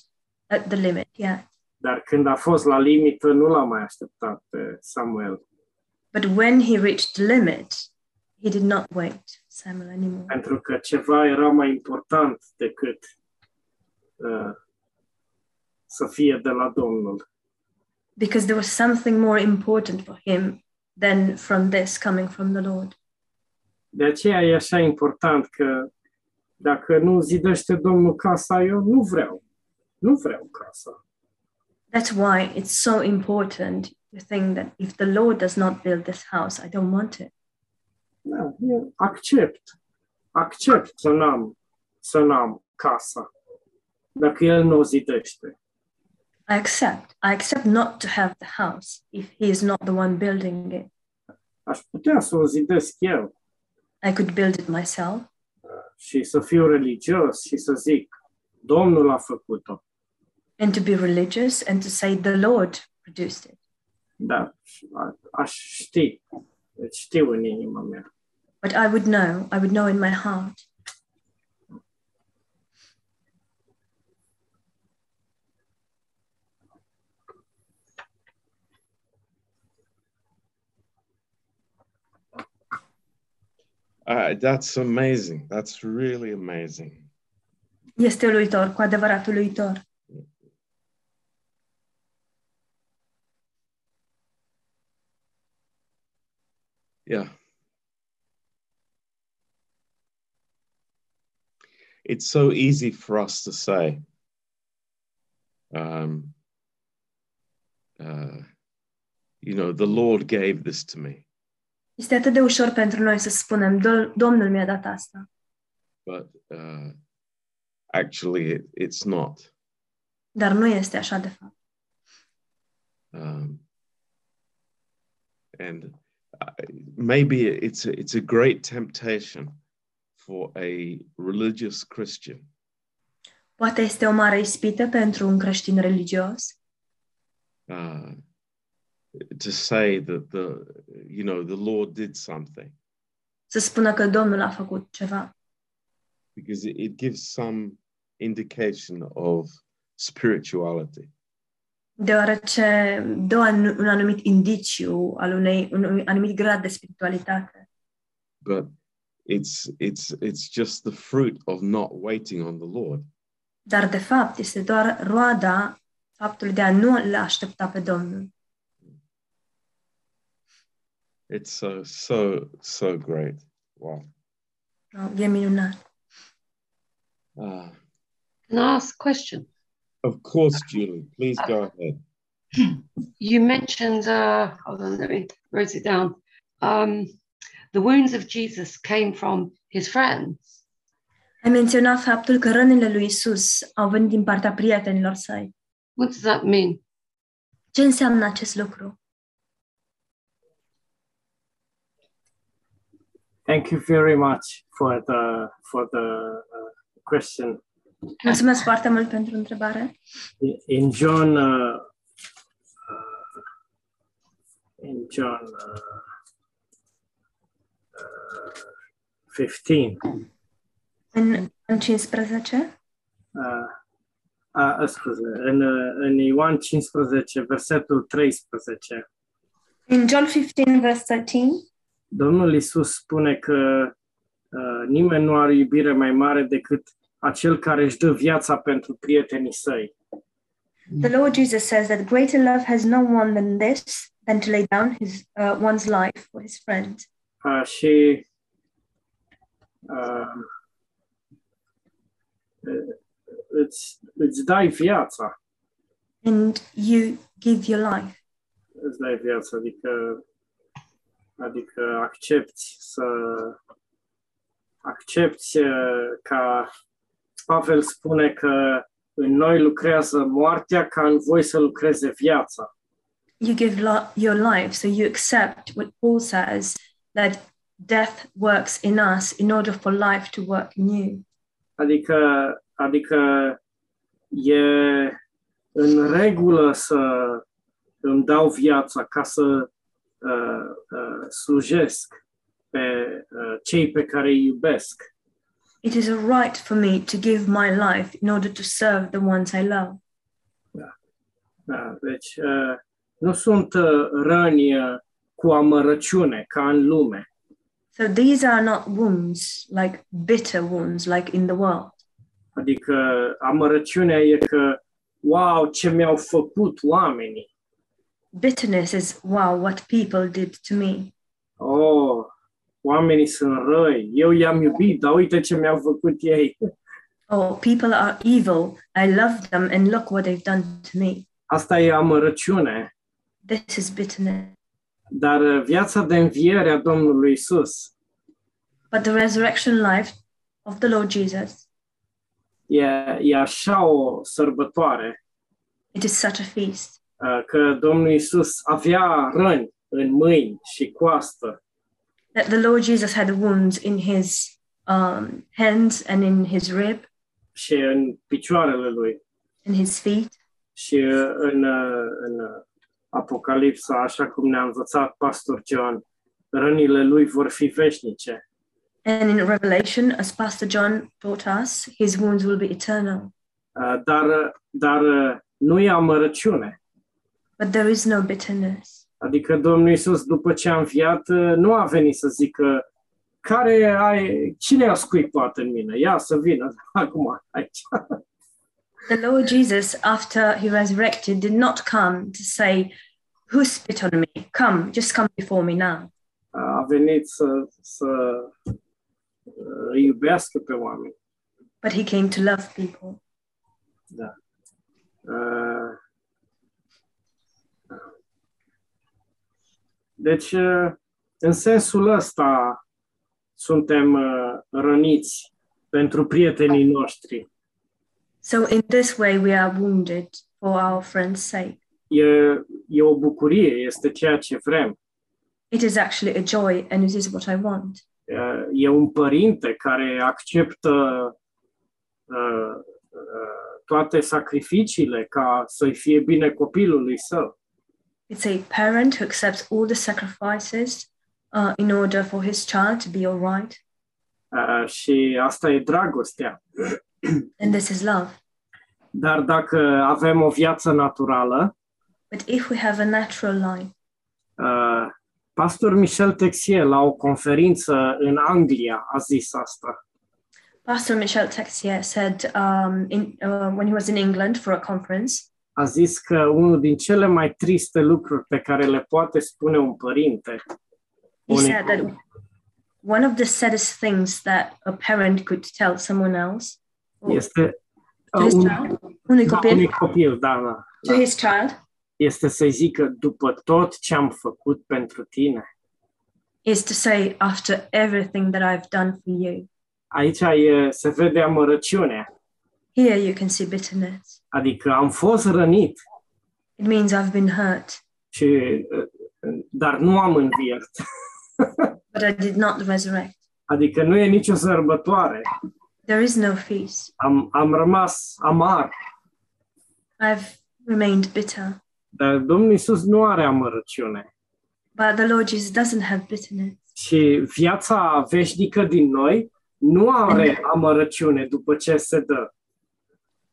Speaker 2: at the limit yet.
Speaker 3: Dar când a fost la limită, nu l-a mai așteptat pe Samuel.
Speaker 2: But when he reached the limit, he did not wait Samuel anymore.
Speaker 3: Pentru că ceva era mai important decât uh, să fie de la Domnul.
Speaker 2: Because there was something more important for him than from this coming from the Lord.
Speaker 3: De aceea e așa important că dacă nu zidește Domnul casa, eu nu vreau. Nu vreau casa.
Speaker 2: That's why it's so important to think that if the Lord does not build this house, I don't want it.
Speaker 3: Da, eu accept. Accept să n-am, să n-am casa. Dacă El nu o zidește.
Speaker 2: I accept. I accept not to have the house if he is not the one building it.
Speaker 3: Aș putea să o zidesc eu
Speaker 2: I could build it myself
Speaker 3: și să fiu religios și să zic, Domnul a făcut-o.
Speaker 2: and to be religious and to say the Lord produced it.
Speaker 3: Da, aș ști. Știu în inima mea.
Speaker 2: But I would know, I would know in my heart.
Speaker 1: Uh, that's amazing. That's really amazing.
Speaker 2: Este uluitor, cu adevărat uluitor.
Speaker 1: Yeah. It's so easy for us to say, um, uh, you know, the Lord gave this to me,
Speaker 2: Este atât de ușor pentru noi să spunem, "Do- Domnul mi-a dat asta.
Speaker 1: but uh, actually it, it's not.
Speaker 2: Dar nu este așa de fapt.
Speaker 1: Um, and uh, maybe it's a, it's a great temptation for a religious Christian
Speaker 2: Poate este o mare ispită pentru un creștin religios
Speaker 1: uh, to say that the you know the Lord did something
Speaker 2: să spună că Domnul a făcut ceva.
Speaker 1: because it, it gives some indication of spirituality.
Speaker 2: Deoarece dă un un anumit indiciu al unei, unui anumit grad de spiritualitate.
Speaker 1: But it's it's it's just the fruit of not waiting on the Lord.
Speaker 2: Dar, de fapt, este doar roada faptului de a nu le aștepta pe Domnul.
Speaker 1: It's so so so great. Wow.
Speaker 2: E minunat.
Speaker 1: Uh,
Speaker 5: Can I ask a question?
Speaker 1: of course, Julie. Please go ahead.
Speaker 5: You mentioned, uh, hold on, let me write it down. Um, the wounds of Jesus came from his friends.
Speaker 2: Ai menționat faptul că rănile lui Isus au venit din partea prietenilor săi.
Speaker 5: What does that mean?
Speaker 2: Ce înseamnă acest lucru?
Speaker 3: Thank you very much for the, for the uh, question.
Speaker 2: Mulțumesc foarte mult pentru întrebare.
Speaker 3: In John, uh, uh, in John uh, uh, 15,
Speaker 2: În, în 15,
Speaker 3: uh, uh, scuze, în, în Ioan 15, versetul 13,
Speaker 2: in John 15, verse 13,
Speaker 3: Domnul Isus spune că uh, nimeni nu are iubire mai mare decât acel care își dă viața pentru prietenii săi.
Speaker 2: the Lord Jesus says that greater love has no one than this, than to lay down his uh, one's life for his friends.
Speaker 3: Uh, și uh, îți, îți dai viața,
Speaker 2: And you give your life.
Speaker 3: îți dai viața, adică, adică accepti să accepti uh, ca Pavel spune că în noi lucrează moartea ca în voi să lucreze viața.
Speaker 2: You give lo- your life, so you accept what Paul says that death works in us in order for life to work in you.
Speaker 3: Adică, adică e în regulă să îmi dau viața ca să uh, uh, slujesc pe uh, cei pe care îi iubesc.
Speaker 2: It is a right for me to give my life in order to serve the ones I love.
Speaker 3: Da, deci uh, nu sunt uh, răni uh, cu amărăciune ca în lume,
Speaker 2: So these are not wounds like bitter wounds like in the world.
Speaker 3: adică amărăciunea e că, wow, ce mi-au făcut oamenii.
Speaker 2: Bitterness is, wow, what people did to me.
Speaker 3: Oh, oamenii sunt răi, eu i-am iubit, dar uite ce mi-au făcut ei.
Speaker 2: Oh, people are evil. I love them and look what they've done to me.
Speaker 3: Asta e amărăciune,
Speaker 2: This is bitterness.
Speaker 3: dar uh, viața de înviere a Domnului Isus
Speaker 2: But the resurrection life of the Lord Jesus,
Speaker 3: e, e așa o sărbătoare
Speaker 2: it is such a feast
Speaker 3: că Domnul Isus avea răni în mâini și coastă
Speaker 2: that the Lord Jesus had wounds in his um, hands and in his rib,
Speaker 3: și în picioarele lui
Speaker 2: in his feet.
Speaker 3: și uh, în, uh, în uh, Apocalipsa, așa cum ne-a învățat Pastor John, rănile lui vor fi veșnice.
Speaker 2: And in Revelation, as Pastor John taught us, his wounds will be eternal.
Speaker 3: Uh, Dar, uh, dar uh, nu e amărăciune.
Speaker 2: But there is no bitterness.
Speaker 3: Adică Domnul Isus, după ce a înviat, nu a venit să zică care ai, cine a scuipat în mine? Ia să vină acum aici.
Speaker 2: The Lord Jesus, after he resurrected, did not come to say, Who spit on me? Come, just come before me now.
Speaker 3: A venit să, să uh, iubească pe oameni.
Speaker 2: But he came to love people.
Speaker 3: Da. Uh, Deci, uh, în sensul ăsta, suntem uh, răniți pentru prietenii noștri.
Speaker 2: So, in this way, we are wounded for our friend's sake.
Speaker 3: E, e o bucurie, este ceea ce vrem.
Speaker 2: It is actually a joy and it is what I want.
Speaker 3: Uh, E un părinte care acceptă uh, uh, toate sacrificiile ca să-i fie bine copilului său.
Speaker 2: It's a parent who accepts all the sacrifices uh, in order for his child to be all right.
Speaker 3: Uh, și asta e dragostea.
Speaker 2: And this is love.
Speaker 3: Dar dacă avem o viață naturală,
Speaker 2: But if we have a natural life,
Speaker 3: uh, pastor Michel Texier la o conferință în Anglia a zis asta.
Speaker 2: Pastor Michel Texier said um, in, uh, when he was in England for a conference,
Speaker 3: A zis că unul din cele mai triste lucruri pe care le poate spune un părinte
Speaker 2: he
Speaker 3: unui
Speaker 2: said that one of the saddest things that a parent could tell someone else, or
Speaker 3: este
Speaker 2: to his
Speaker 3: un,
Speaker 2: child, unui
Speaker 3: da,
Speaker 2: copil,
Speaker 3: unui copil, da, da,
Speaker 2: to
Speaker 3: da,
Speaker 2: his child,
Speaker 3: este să-i zică după tot ce am făcut pentru tine.
Speaker 2: is to say, after everything that I've done for you.
Speaker 3: Aici e, se vede amărăciunea,
Speaker 2: Here you can see bitterness.
Speaker 3: adică am fost rănit,
Speaker 2: It means I've been hurt,
Speaker 3: și, uh, dar nu am înviat.
Speaker 2: but I did not resurrect.
Speaker 3: Adică nu e nicio sărbătoare.
Speaker 2: There is no feast.
Speaker 3: Am, am rămas amar,
Speaker 2: I've remained bitter.
Speaker 3: dar Domnul Isus nu are amărăciune.
Speaker 2: But the Lord Jesus doesn't have bitterness.
Speaker 3: Și viața veșnică din noi nu are amărăciune după ce se dă.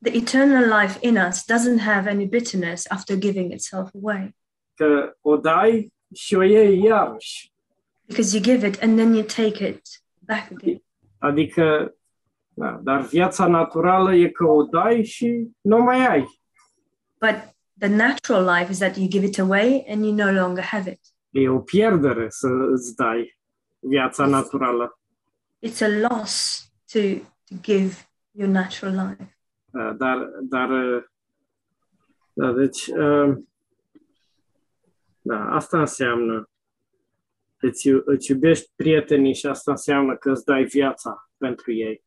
Speaker 2: The eternal life in us doesn't have any bitterness after giving itself away
Speaker 3: Că o dai și o iei iarăși.
Speaker 2: because you give it and then you take it back again.
Speaker 3: Adică, da, dar viața naturală e că o dai și nu mai ai.
Speaker 2: But the natural life is that you give it away and you no longer have it.
Speaker 3: E o pierdere să îți dai viața naturală.
Speaker 2: It's a loss to, to give your natural life.
Speaker 3: Da, Dar, dar da, deci, uh, da, asta înseamnă îți, iu- îți iubești prietenii și asta înseamnă că îți dai viața pentru ei.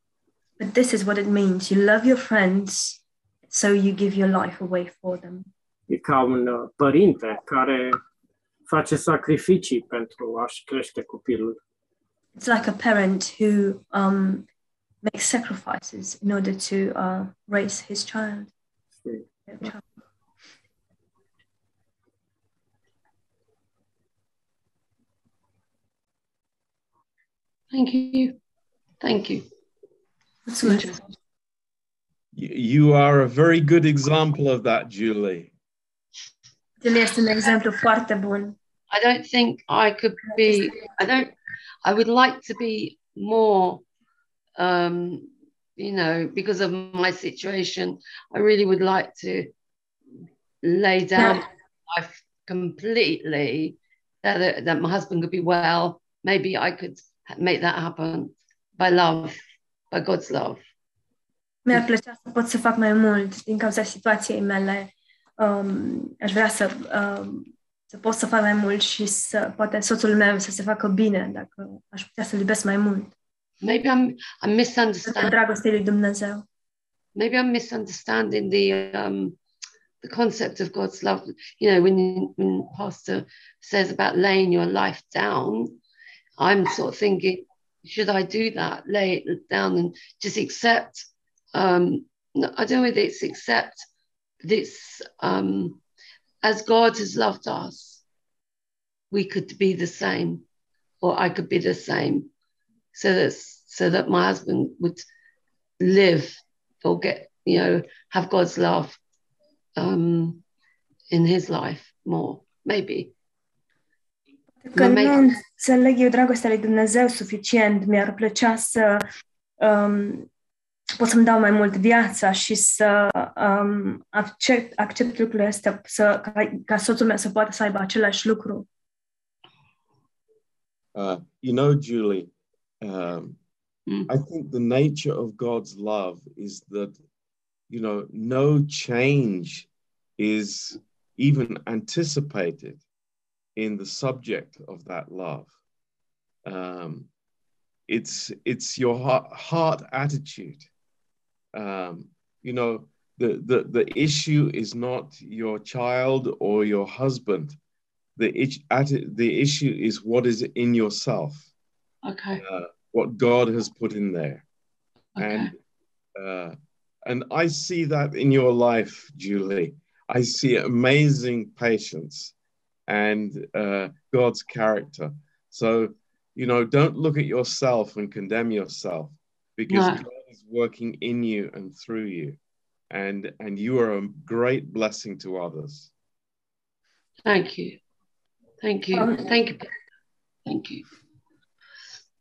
Speaker 2: But this is what it means. You love your friends, so you give your life away for them.
Speaker 3: E ca un uh, părinte care face sacrificii pentru a-și crește copilul.
Speaker 2: It's like a parent who um, makes sacrifices in order to uh, raise his child. their child.
Speaker 5: Thank you. Thank you.
Speaker 2: Mulțumesc.
Speaker 1: You, you are a very good example of that, Julie.
Speaker 2: El este un exemplu foarte bun.
Speaker 5: I don't think I could be, I don't, I would like to be more, um, you know, because of my situation, I really would like to lay down
Speaker 2: Yeah.
Speaker 5: my life completely that, that my husband could be well. Maybe I could make that happen by love, by God's love.
Speaker 2: Mi-ar plăcea să pot să fac mai mult din cauza situației mele. Um, aș vrea să, um, să pot să fac mai mult și să poate soțul meu să se facă bine dacă aș putea să-l iubesc mai mult.
Speaker 5: Maybe I'm, I'm misunderstanding.
Speaker 2: dragostea lui Dumnezeu.
Speaker 5: maybe I'm misunderstanding the um, the concept of God's love. You know, when when Pastor says about laying your life down, I'm sort of thinking, should I do that? Lay it down and just accept. Um, I don't know whether it's accept this um, as God has loved us, we could be the same, or I could be the same, so that so that my husband would live or get you know have God's love um, in his life more maybe
Speaker 2: Că
Speaker 5: Mă
Speaker 2: nu
Speaker 5: mai-
Speaker 2: înțeleg eu dragostea lui Dumnezeu suficient, mi-ar plăcea să um, pot să-mi dau mai mult viața și să um, accept, accept lucrurile astea, să, ca, ca soțul meu să poată să aibă același lucru.
Speaker 1: Uh, you know, Julie, um,
Speaker 5: Mm.
Speaker 1: I think the nature of God's love is that, you know, no change is even anticipated in the subject of that love. Um, it's it's your heart, heart attitude. Um, you know, the, the the issue is not your child or your husband. The the issue is what is in yourself
Speaker 5: okay
Speaker 1: uh, what God has put in there.
Speaker 5: okay
Speaker 1: And uh, and I see that in your life, Julie. I see amazing patience and uh, God's character. So, you know, don't look at yourself and condemn yourself because
Speaker 5: No.
Speaker 1: God is working in you and through you. And and you are a great blessing to others.
Speaker 5: thank you thank you
Speaker 2: Um,
Speaker 5: thank you thank you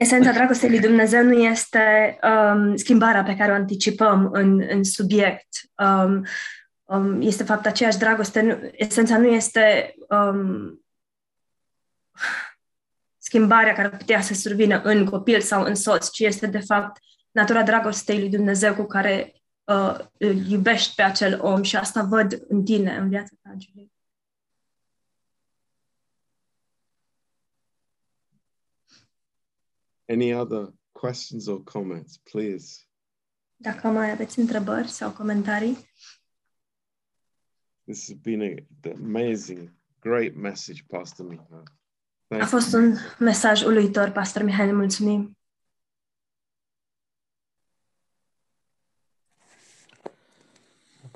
Speaker 2: Esența dragostei lui Dumnezeu nu este um, schimbarea pe care o anticipăm în, în subiect. Um, um, este fapt aceeași dragoste. Nu, esența nu este um, schimbarea care ar putea să survină în copil sau în soț, ci este de fapt natura dragostei lui Dumnezeu cu care uh, îl iubești pe acel om și asta văd în tine, în viața ta, Julie.
Speaker 1: Any other questions or comments, please?
Speaker 2: Dacă mai aveți întrebări sau comentarii,
Speaker 1: This has been a, an amazing, great message, Pastor Michael. Thank
Speaker 2: a fost un mesaj uluitor, Pastor Mihai, ne mulțumim.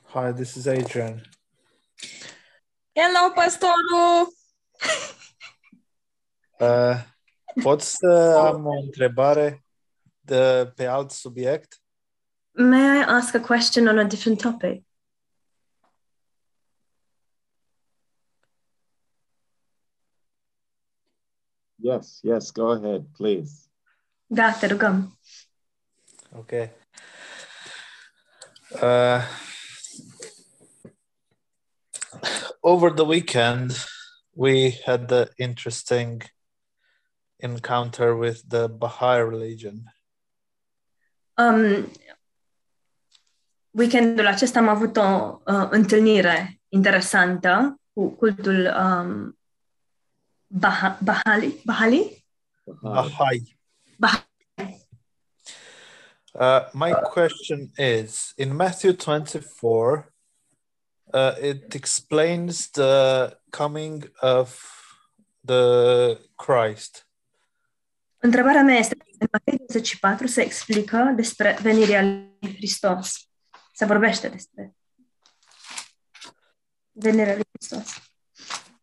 Speaker 6: Hi, this is Adrian.
Speaker 7: Hello, pastorul!
Speaker 6: Uh, pot să am o întrebare de, pe alt subiect?
Speaker 2: May I ask a question on a different topic?
Speaker 1: Yes, yes, go ahead, please.
Speaker 2: Da, te rugăm.
Speaker 6: Okay. Uh, over the weekend, we had the interesting encounter with the Baha'i religion.
Speaker 2: Um, weekendul acesta am avut o uh, întâlnire interesantă cu cultul um, Baha, Bahali. Bahali?
Speaker 1: Hi.
Speaker 6: Baha'i. Uh, my question is in Matthew 24, uh, it explains the coming of the Christ.
Speaker 2: Întrebarea mea este, în Matei 24 se explică despre venirea lui Hristos. Se vorbește despre venirea lui Hristos.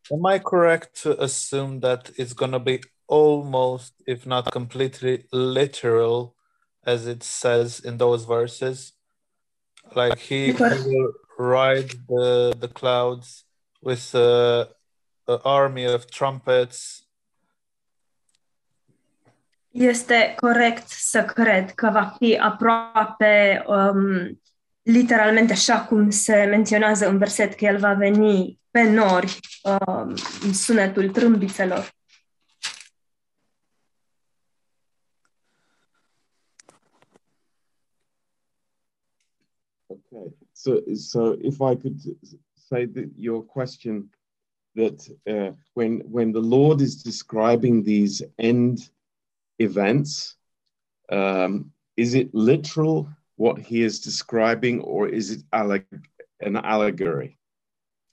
Speaker 6: Am I correct to assume that it's going to be almost, if not completely literal, as it says in those verses. Like he, will ride the, the clouds with uh, an army of trumpets.
Speaker 2: Este corect să cred că va fi aproape um, literalmente așa cum se menționează în verset că el va veni pe nori um, în sunetul trâmbițelor.
Speaker 1: Okay, so so if I could say that your question that uh, when when the Lord is describing these end events, um, is it literal what he is describing, or is it alleg- an allegory?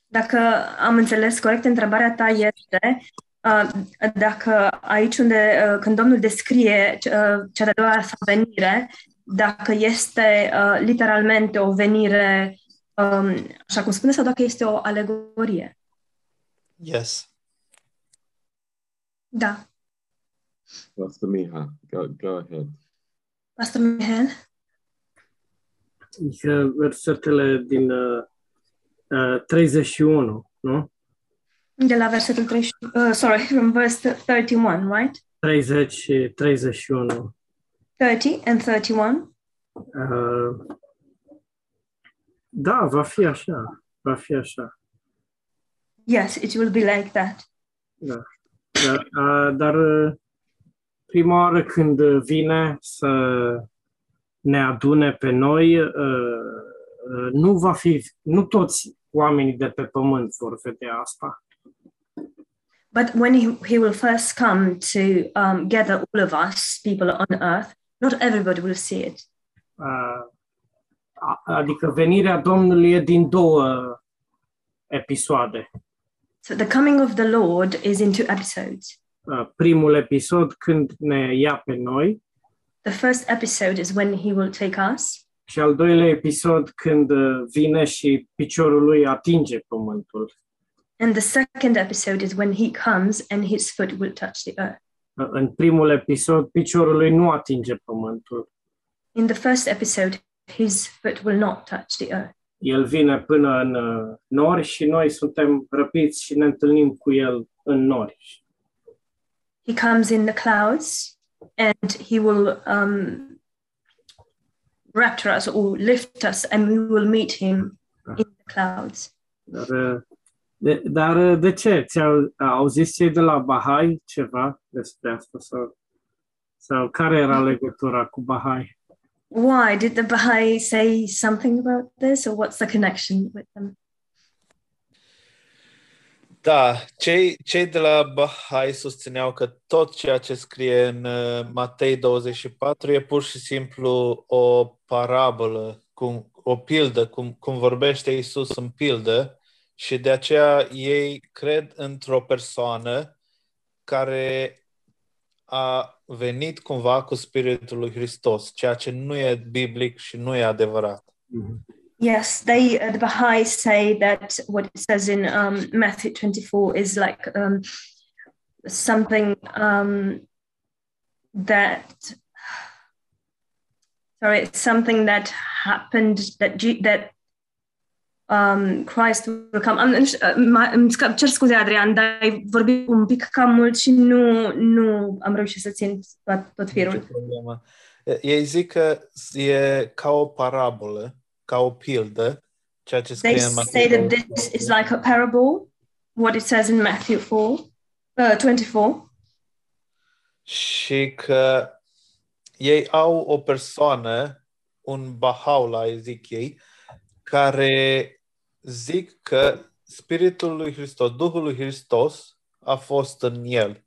Speaker 2: Dacă am înțeles corect, întrebarea ta este uh, dacă aici unde, uh, când Domnul descrie uh, cea de-a doua sa venire, dacă este uh, literalmente o venire, um, așa cum spune, sau dacă este o alegorie.
Speaker 6: Yes.
Speaker 2: Da.
Speaker 1: Pastor Miha, go, go ahead.
Speaker 2: Pastor Mihail?
Speaker 3: Adică versetele din uh, uh, 31, nu?
Speaker 2: De la versetul 30, uh, sorry, from verse 31, right?
Speaker 3: 30 și 31.
Speaker 2: 30 and 31.
Speaker 3: Uh, da, va fi așa. Va fi așa.
Speaker 2: Yes, it will be like that.
Speaker 3: Da. Dar, uh, dar uh, prima oară când vine să ne adune pe noi, uh, uh, nu va fi, nu toți oamenii de pe pământ vor vedea asta.
Speaker 2: But when he, he will first come to um, gather all of us, people on earth, not everybody will see it.
Speaker 3: Uh, a- adică venirea Domnului e din două episoade.
Speaker 2: So the coming of the Lord is in two episodes.
Speaker 3: Uh, primul episod când ne ia pe noi
Speaker 2: The first episode is when he will take us,
Speaker 3: și al doilea episod când uh, vine și piciorul lui atinge pământul.
Speaker 2: and the second episode is when he comes and his foot will touch the earth.
Speaker 3: Uh, În primul episod, piciorul lui nu atinge pământul.
Speaker 2: In the first episode, his foot will not touch the earth.
Speaker 3: El vine până în uh, nori și noi suntem răpiți și ne întâlnim cu el în nori.
Speaker 2: He comes in the clouds and he will um, rapture us or lift us, and we will meet him ah. in the clouds.
Speaker 3: Dar, de, dar de ce? Ți-au au zis cei de la Bahai ceva despre asta? Sau, sau care era legătura cu Bahai?
Speaker 2: Why did the Baha'i say something about this, or what's the connection with them?
Speaker 6: Da, cei, cei de la Bahai susțineau că tot ceea ce scrie în uh, Matei 24 e pur și simplu o parabolă, cum, o pildă, cum, cum vorbește Isus în pildă și de aceea ei cred într-o persoană care a venit cumva cu Spiritul lui Hristos, ceea ce nu e biblic și nu e adevărat.
Speaker 2: Yes, they uh, the Baha'i say that what it says in um, Matthew 24 is like um, something um, that sorry, it's something that happened that that um, Christ will come. Am, știu, uh, cer scuze, Adrian, dar ai vorbit un pic cam mult și nu, nu am reușit să țin tot, tot firul.
Speaker 6: Ei zic că e ca o parabolă, o pildă, ceea ce
Speaker 2: They say that this is like a parable, what it says in Matthew 4, uh, 24.
Speaker 6: și că ei au o persoană, un bahaula, zic ei, care zic că Spiritul lui Hristos, Duhul lui Hristos a fost în el.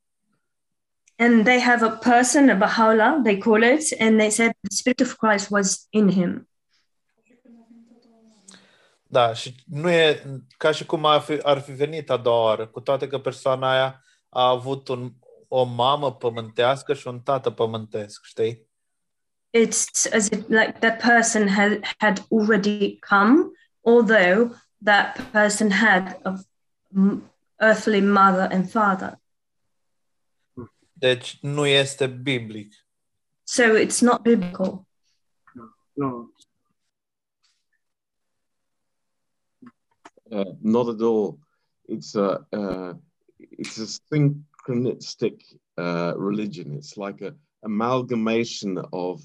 Speaker 2: And they have a person, a Baha'u'llah, they call it, and they said the Spirit of Christ was in him.
Speaker 6: Da, și nu e ca și cum ar fi, ar fi venit a doua oară, cu toate că persoana aia a avut un, o mamă pământească și un tată pământesc, știi?
Speaker 2: It's as if like that person had, had already come, although that person had a m- earthly mother and father.
Speaker 6: Deci nu este biblic.
Speaker 2: So it's not biblical.
Speaker 3: Nu.
Speaker 1: Uh, not at all. It's a uh, it's a synchronistic uh, religion. It's like a amalgamation of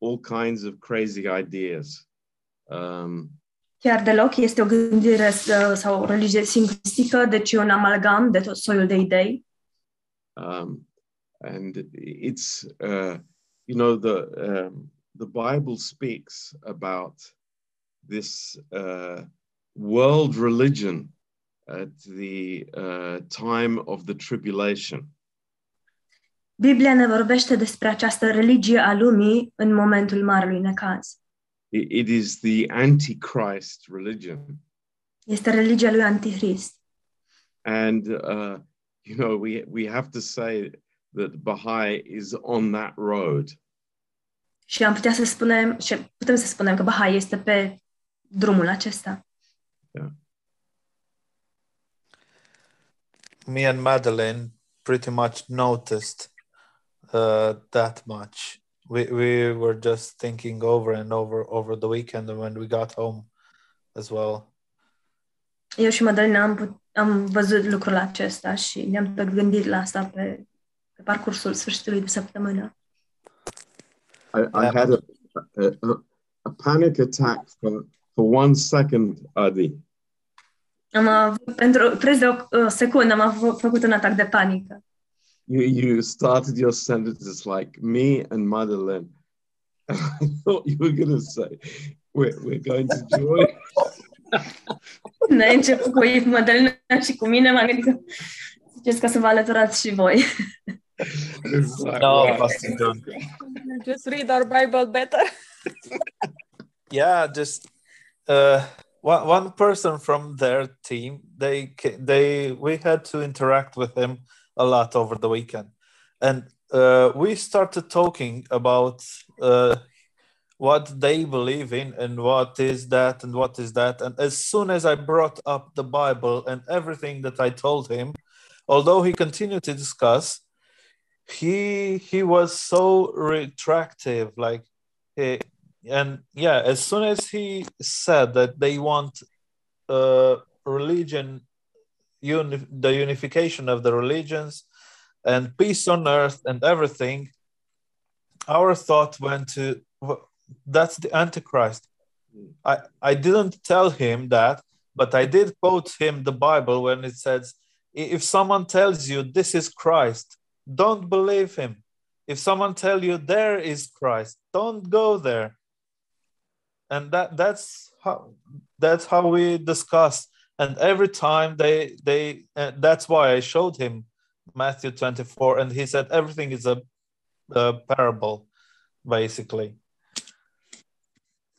Speaker 1: all kinds of crazy ideas. Um,
Speaker 2: Chiar deloc este o gândire uh, sau o religie sincretistică, deci e un amalgam de tot soiul de idei.
Speaker 1: um, and it's uh, you know the um, the Bible speaks about this uh, world religion at the uh, time of the tribulation.
Speaker 2: Biblia ne vorbește despre această religie a lumii în momentul marelui necaz.
Speaker 1: It, it is the Antichrist religion,
Speaker 2: Este religia lui Antichrist.
Speaker 1: and uh, you know we we have to say that Baha'i is on that road.
Speaker 2: Și am putea să spunem, și putem să spunem că Bahai este pe drumul acesta.
Speaker 6: Me and Madeline pretty much noticed uh, that much. We we were just thinking over and over over the weekend and when we got home as well.
Speaker 2: Eu și Madalina am, put- am văzut lucrul acesta și ne-am tot gândit la asta pe, pe parcursul sfârșitului de săptămână.
Speaker 1: I, I had a, a, a, a panic attack for, for one second, Adi.
Speaker 2: Am avut, pentru preț de o, o secundă am avut, făcut un atac de panică.
Speaker 1: You, you started your sentences like me and Madeleine. I thought you were going to say, we're, we're going to join.
Speaker 2: Ne început cu Madalina și cu mine, m-am gândit că ziceți că să vă alăturați și voi.
Speaker 1: It's like,
Speaker 6: No,
Speaker 1: wow.
Speaker 6: Pastor John.
Speaker 7: Just read our Bible better.
Speaker 6: Yeah, just uh, one one person from their team. They they we had to interact with him a lot over the weekend, and uh, we started talking about uh, what they believe in and what is that and what is that. And as soon as I brought up the Bible and everything that I told him, although he continued to discuss, he he was so retractive, like. He, and yeah as soon as he said that they want uh religion uni- the unification of the religions and peace on earth and everything our thought went to "Wh- that's the antichrist. I i didn't tell him that but i did quote him the bible when it says if someone tells you this is christ don't believe him. If someone tell you there is christ don't go there and that that's how that's how we discuss and every time they they uh, that's why i showed him matthew 24 and he said everything is a, a parable basically.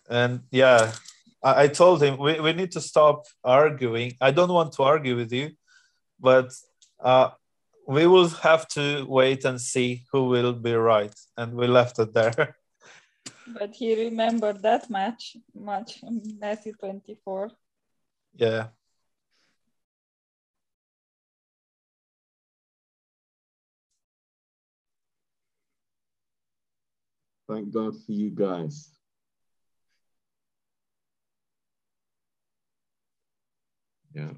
Speaker 6: And yeah I, I told him we, we need to stop arguing. I don't want to argue with you but uh, we will have to wait and see who will be right. And we left it there
Speaker 7: But he remembered that much, much in Matthew 24.
Speaker 6: yeah
Speaker 1: Thank God for you guys. Yeah.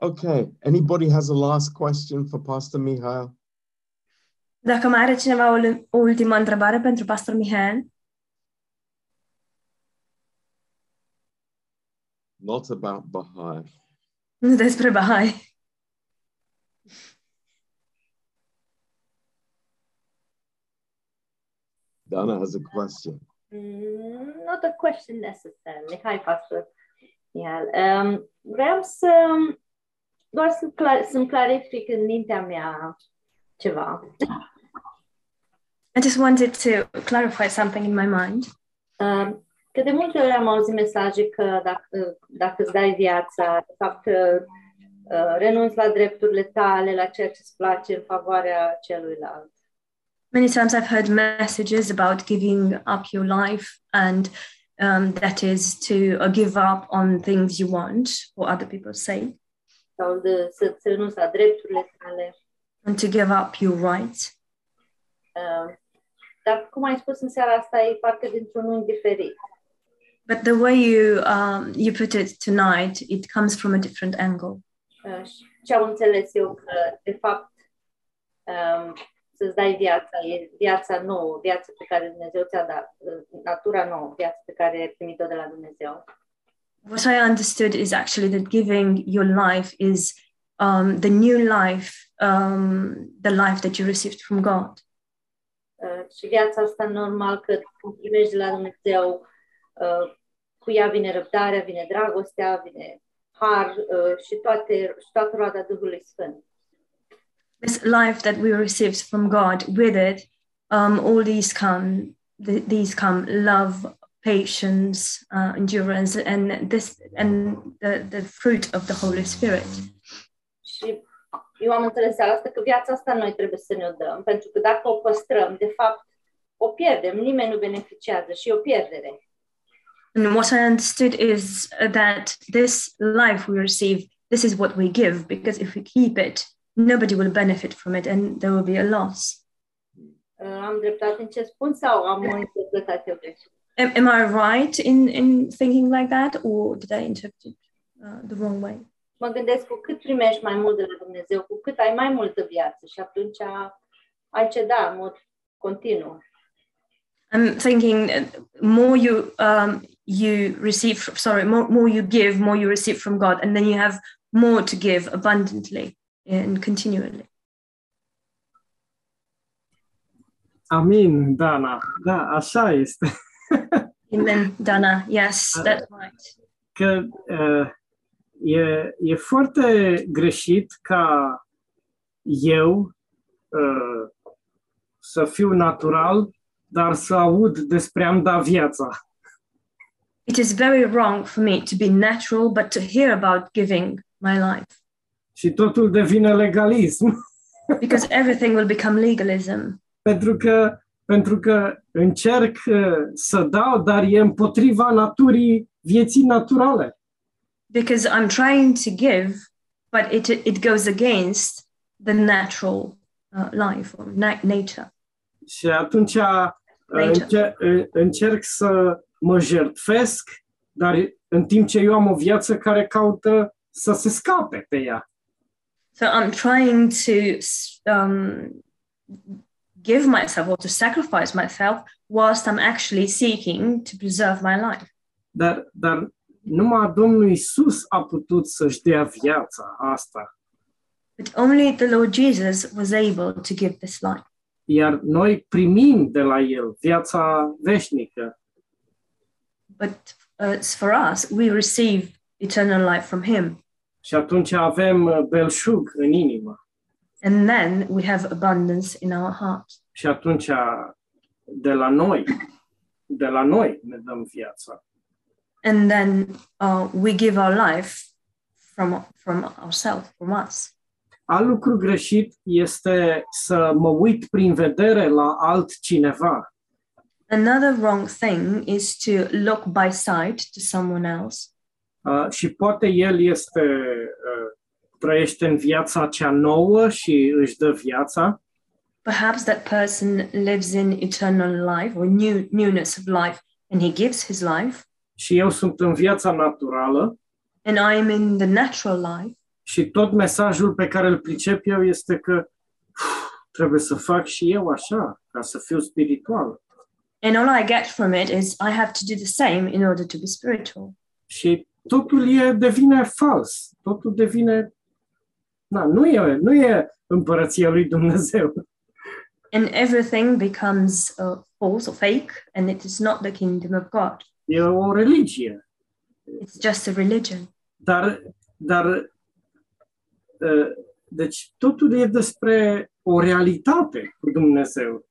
Speaker 1: Okay. Anybody has a last question for Pastor Mihail?
Speaker 2: Dacă mai are cineva o, o ultimă întrebare pentru Pastor Mihail,
Speaker 1: Not about Baha'i.
Speaker 2: nu despre Bahai.
Speaker 1: Dana has a question.
Speaker 8: Mm, not a question necessarily. Hi, Pastor. Yeah. Um, vreau să doar să clar, să-mi clarific în mintea mea ceva.
Speaker 2: I just wanted to clarify something in my mind.
Speaker 8: Um, că de multe ori am auzit mesaje că dacă, dacă îți dai viața, de fapt uh, renunți la drepturile tale, la ceea ce îți place în favoarea celuilalt.
Speaker 2: Many times I've heard messages about giving up your life, and um, that is to uh, give up on things you want or other people's sake,
Speaker 8: Sau de, să-ți renunți la drepturile tale.
Speaker 2: and to give up your rights.
Speaker 8: Uh, dar, cum ai spus în seara asta, e parte dintr-un unghi diferit.
Speaker 2: But the way you um, you put it tonight, it comes from a different angle.
Speaker 8: Uh, și ce am înțeles eu că, de fapt, um, să-ți dai viața, e viața nouă, viața pe care Dumnezeu ți-a dat, uh, natura nouă, viața pe care ai primit-o de la Dumnezeu.
Speaker 2: What I understood is actually that giving your life is um, the new life, um, the life that you received from God.
Speaker 8: Și viața asta normal că primești de la Dumnezeu, cu ea vine răbdarea, vine dragostea, vine har și, toate, și toată roada Duhului Sfânt.
Speaker 2: This life that we received from God, with it, um, all these come. th- these come love, patience, uh, endurance, and this and the, the fruit of the Holy Spirit.
Speaker 8: Și eu am înțeles seara asta că viața asta noi trebuie să ne o dăm, pentru că dacă o păstrăm, de fapt, o pierdem, nimeni nu beneficiază și e o pierdere.
Speaker 2: And what I understood is that this life we receive, this is what we give, because if we keep it, nobody will benefit from it and there will be a loss.
Speaker 8: Uh, am dreptate în ce spun sau am interpretat eu greșit?
Speaker 2: Am, am I right in, in thinking like that, or did I interpret it uh, the wrong way?
Speaker 8: Mă gândesc cu cât primești mai mult de la Dumnezeu, cu cât ai mai multă viață și atunci ai ce da în mod continuu.
Speaker 2: I'm thinking uh, more you um, you receive, fr- sorry, more, more you give, more you receive from God, and then you have more to give abundantly and continually.
Speaker 3: Amin, Dana. Da, așa este.
Speaker 2: Amen, Dana. Yes, that's right.
Speaker 3: Că uh, e, e foarte greșit ca eu uh, să fiu natural, dar să aud despre am da viața.
Speaker 2: It is very wrong for me to be natural, but to hear about giving my life,
Speaker 3: Și totul devine legalism.
Speaker 2: because everything will become legalism.
Speaker 3: pentru că, pentru că încerc uh, să dau, dar e împotriva naturii vieții naturale.
Speaker 2: Because I'm trying to give, but it it goes against the natural uh, life or na- nature.
Speaker 3: Și atunci uh, înce- uh, încerc să mă jertfesc, dar în timp ce eu am o viață care caută să se scape pe ea.
Speaker 2: So I'm trying to um, give myself or to sacrifice myself whilst I'm actually seeking to preserve my life.
Speaker 3: Dar, dar numai Domnul Isus a putut să-și dea viața asta.
Speaker 2: But only the Lord Jesus was able to give this life.
Speaker 3: Iar noi primim de la El viața veșnică.
Speaker 2: But uh, for us, we receive eternal life from Him.
Speaker 3: Și atunci avem uh, belșug în inimă.
Speaker 2: And then we have abundance in our heart.
Speaker 3: Și atunci de la noi, de la noi ne dăm viața.
Speaker 2: And then uh, we give our life from, from ourselves, from us.
Speaker 3: Alt lucru greșit este să mă uit prin vedere la altcineva.
Speaker 2: Another wrong thing is to look by sight to someone else.
Speaker 3: Uh, și poate el este, uh, trăiește în viața cea nouă și își dă viața,
Speaker 2: Perhaps that person lives in eternal life or new, newness of life and he gives his life,
Speaker 3: și eu sunt în viața naturală
Speaker 2: and I am in the natural life.
Speaker 3: și tot mesajul pe care îl pricep eu este că "Uf, trebuie să fac și eu așa, ca să fiu spiritual.
Speaker 2: And all I get from it is I have to do the same in order to be spiritual.
Speaker 3: Și totul e, devine fals, totul devine... Na, nu, e, nu e împărăția lui Dumnezeu.
Speaker 2: And everything becomes uh, false or fake, and it is not the kingdom of God.
Speaker 3: E o religie.
Speaker 2: It's just a religion.
Speaker 3: Dar, dar uh, deci totul e despre o realitate cu Dumnezeu.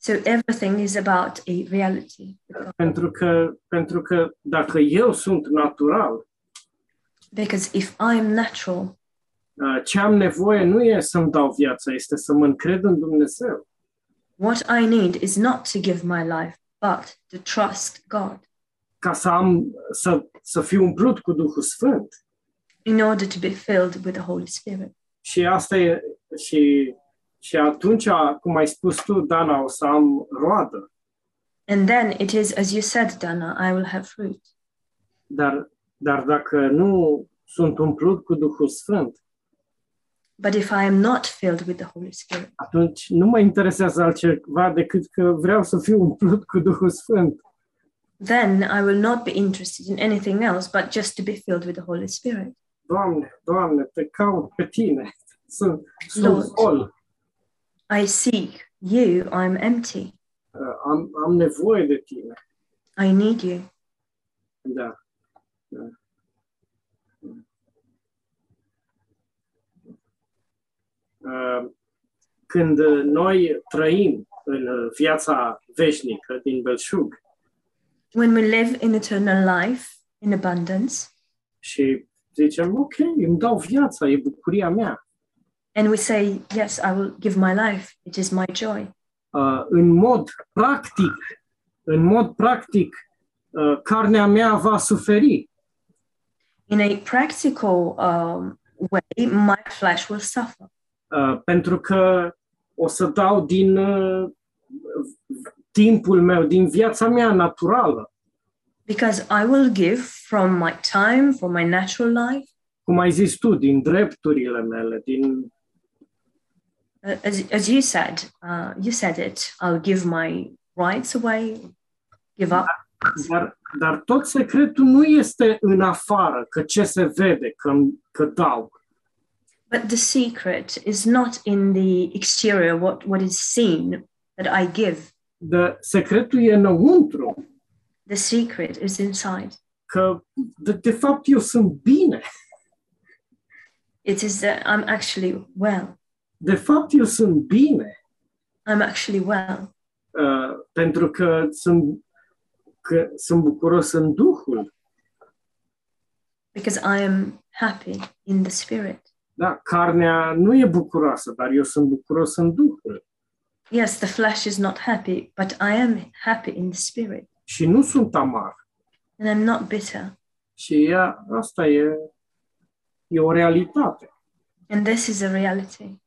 Speaker 2: So everything is about a reality. with God.
Speaker 3: Pentru că, pentru că dacă eu sunt natural,
Speaker 2: Because if I am natural,
Speaker 3: uh, ce am nevoie nu e să-mi dau viața, este să mă încred în Dumnezeu.
Speaker 2: what I need is not to give my life, but to trust God
Speaker 3: Ca să, am, să, să fiu umplut cu Duhul Sfânt.
Speaker 2: in order to be filled with the Holy Spirit.
Speaker 3: Și asta e, și, și atunci, cum ai spus tu, Dana, o să am roadă.
Speaker 2: And then it is, as you said, Dana, I will have fruit.
Speaker 3: Dar, dar dacă nu sunt umplut cu Duhul Sfânt,
Speaker 2: But if I am not filled with the Holy Spirit,
Speaker 3: atunci nu mă interesează altceva decât că vreau să fiu umplut cu Duhul Sfânt.
Speaker 2: then I will not be interested in anything else but just to be filled with the Holy Spirit.
Speaker 3: Doamne, Doamne, te caut pe tine. Sunt, sunt gol.
Speaker 2: I seek you, I'm empty.
Speaker 3: Uh, Am, am nevoie de tine.
Speaker 2: I need you.
Speaker 3: Da. da. Când noi trăim în uh, viața veșnică din belșug
Speaker 2: When we live in eternal life in abundance
Speaker 3: și zicem, ok, îmi dau viața, e bucuria mea.
Speaker 2: and we say, Yes, I will give my life, it is my joy.
Speaker 3: Uh, în mod practic, în mod practic, uh, carnea mea va suferi.
Speaker 2: In a practical um, way, my flesh will suffer
Speaker 3: Uh, pentru că o să dau din uh, timpul meu, din viața mea naturală.
Speaker 2: because I will give from my time, from my natural life,
Speaker 3: Cum ai zis tu, din drepturile mele, din
Speaker 2: Uh, as, as you said, uh, you said it. I'll give my rights away, give up.
Speaker 3: Dar, dar tot secretul nu este în afară, că ce se vede, că, că dau.
Speaker 2: But the secret is not in the exterior, what, what is seen that I give.
Speaker 3: De, secretul e înăuntru,
Speaker 2: The secret is inside.
Speaker 3: că de, de fapt eu sunt bine.
Speaker 2: It is that I'm actually well.
Speaker 3: De fapt eu sunt bine,
Speaker 2: I'm actually well
Speaker 3: uh, pentru că sunt, că sunt bucuros în Duhul.
Speaker 2: because I am happy in the spirit.
Speaker 3: Da, carnea nu e bucuroasă, dar eu sunt bucuros în Duhul.
Speaker 2: Yes, the flesh is not happy, but I am happy in the spirit.
Speaker 3: Și nu sunt amar.
Speaker 2: And I'm not bitter.
Speaker 3: Și ea, asta e, e o realitate.
Speaker 2: And this is a reality.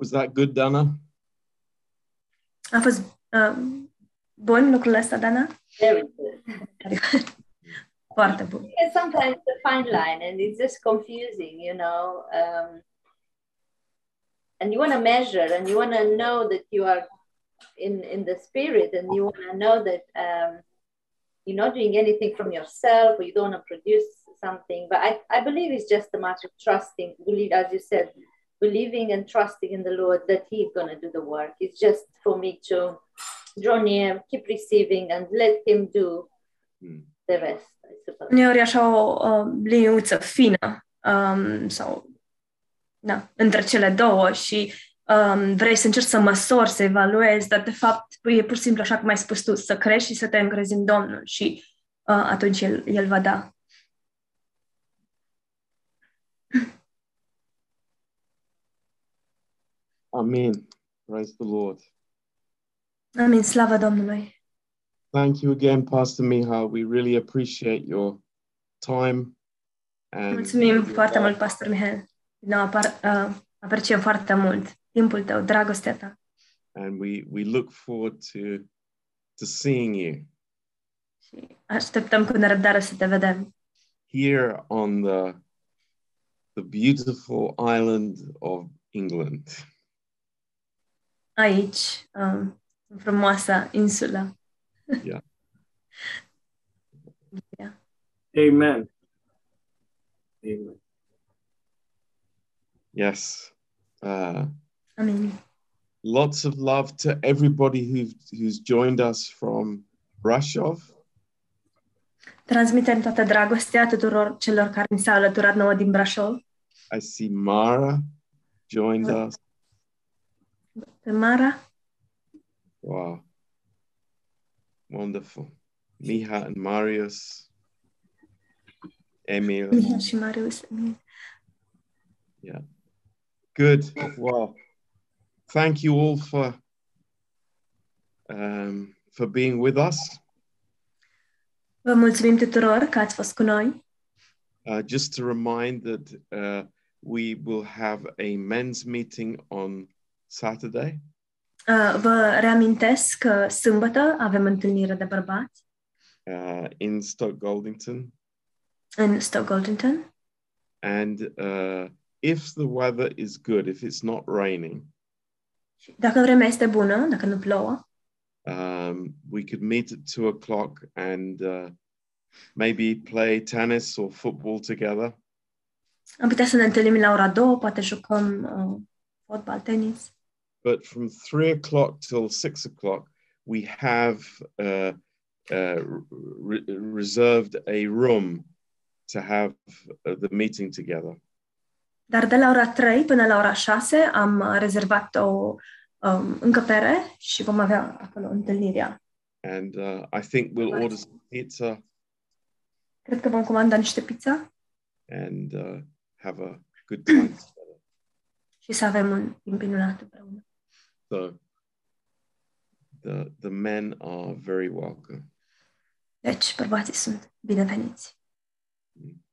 Speaker 1: Was that good, Dana?
Speaker 2: A fost um, bun lucrul ăsta, Dana?
Speaker 8: Very good.
Speaker 2: Foarte bun.
Speaker 8: Because sometimes it's a fine line and it's just confusing, you know. Um, and you want to measure and you want to know that you are in, in the spirit and you want to know that um, you're not doing anything from yourself or you don't want to produce something. But I, I believe it's just a matter of trusting, believe, as you said, believing and trusting in the Lord that He's going to do the work. It's just for me to draw near, keep receiving, and let Him do
Speaker 1: Hmm.
Speaker 8: the rest, I suppose.
Speaker 2: Uneori e așa o, o liniuță fină um, sau da, între cele două și um, vrei să încerci să măsori, să evaluezi, dar de fapt e pur și simplu așa cum ai spus tu, să crești și să te încrezi în Domnul și uh, atunci el, el va da.
Speaker 1: Amen. Praise the Lord.
Speaker 2: Amin, slavă Domnului!
Speaker 1: Thank you again, Pastor Miha. We really appreciate your time. And
Speaker 2: Mulțumim foarte mult, Pastor Mihail. Nou, apar, uh, apreciem foarte mult timpul tău, dragostea ta.
Speaker 1: and we we look forward to to seeing you
Speaker 2: Și așteptăm cu nerăbdare să te vedem
Speaker 1: here on the the beautiful island of England.
Speaker 2: Aici, um, în frumoasa insulă.
Speaker 1: Yeah.
Speaker 3: Amen. Amen.
Speaker 1: Yes. Uh,
Speaker 2: Amin.
Speaker 1: lots of love to everybody who who's joined us from Brashov.
Speaker 2: Transmitem toată dragostea tuturor celor care ni s-au alăturat nouă din Brașov.
Speaker 1: I see Mara joined us.
Speaker 2: Pe Mara,
Speaker 1: Wow. Wonderful. Miha and Marius. Emil.
Speaker 2: Miha și Marius. Amin.
Speaker 1: Good. Well, thank you all for um, for being with us.
Speaker 2: Vă mulțumim tuturor că ați fost cu noi.
Speaker 1: Uh, just to remind that uh, we will have a men's meeting on Saturday.
Speaker 2: Uh, Vă reamintesc că sâmbătă avem întâlnire de bărbați
Speaker 1: uh, in Stoke Goldington.
Speaker 2: în Stockholmington.
Speaker 1: And uh, if the weather is good, if it's not raining,
Speaker 2: Dacă vremea este bună, dacă nu plouă,
Speaker 1: um, we could meet at two o'clock and uh, maybe play tennis or football together.
Speaker 2: am putea să ne întâlnim la ora două, poate jucăm uh, fotbal, tenis.
Speaker 1: But from three o'clock till six o'clock, we have uh, uh, re- reserved a room to have uh, the meeting together.
Speaker 2: Dar de la ora 3 până la ora 6 am rezervat o um, încăpere și vom avea acolo întâlnirea.
Speaker 1: And uh, I think we'll order some pizza
Speaker 2: Cred că vom comanda niște pizza
Speaker 1: and uh, have a good time together.
Speaker 2: și să avem un timp minunat împreună.
Speaker 1: So the the men are very welcome.
Speaker 2: Deci, bărbații sunt bineveniți.
Speaker 1: Mm.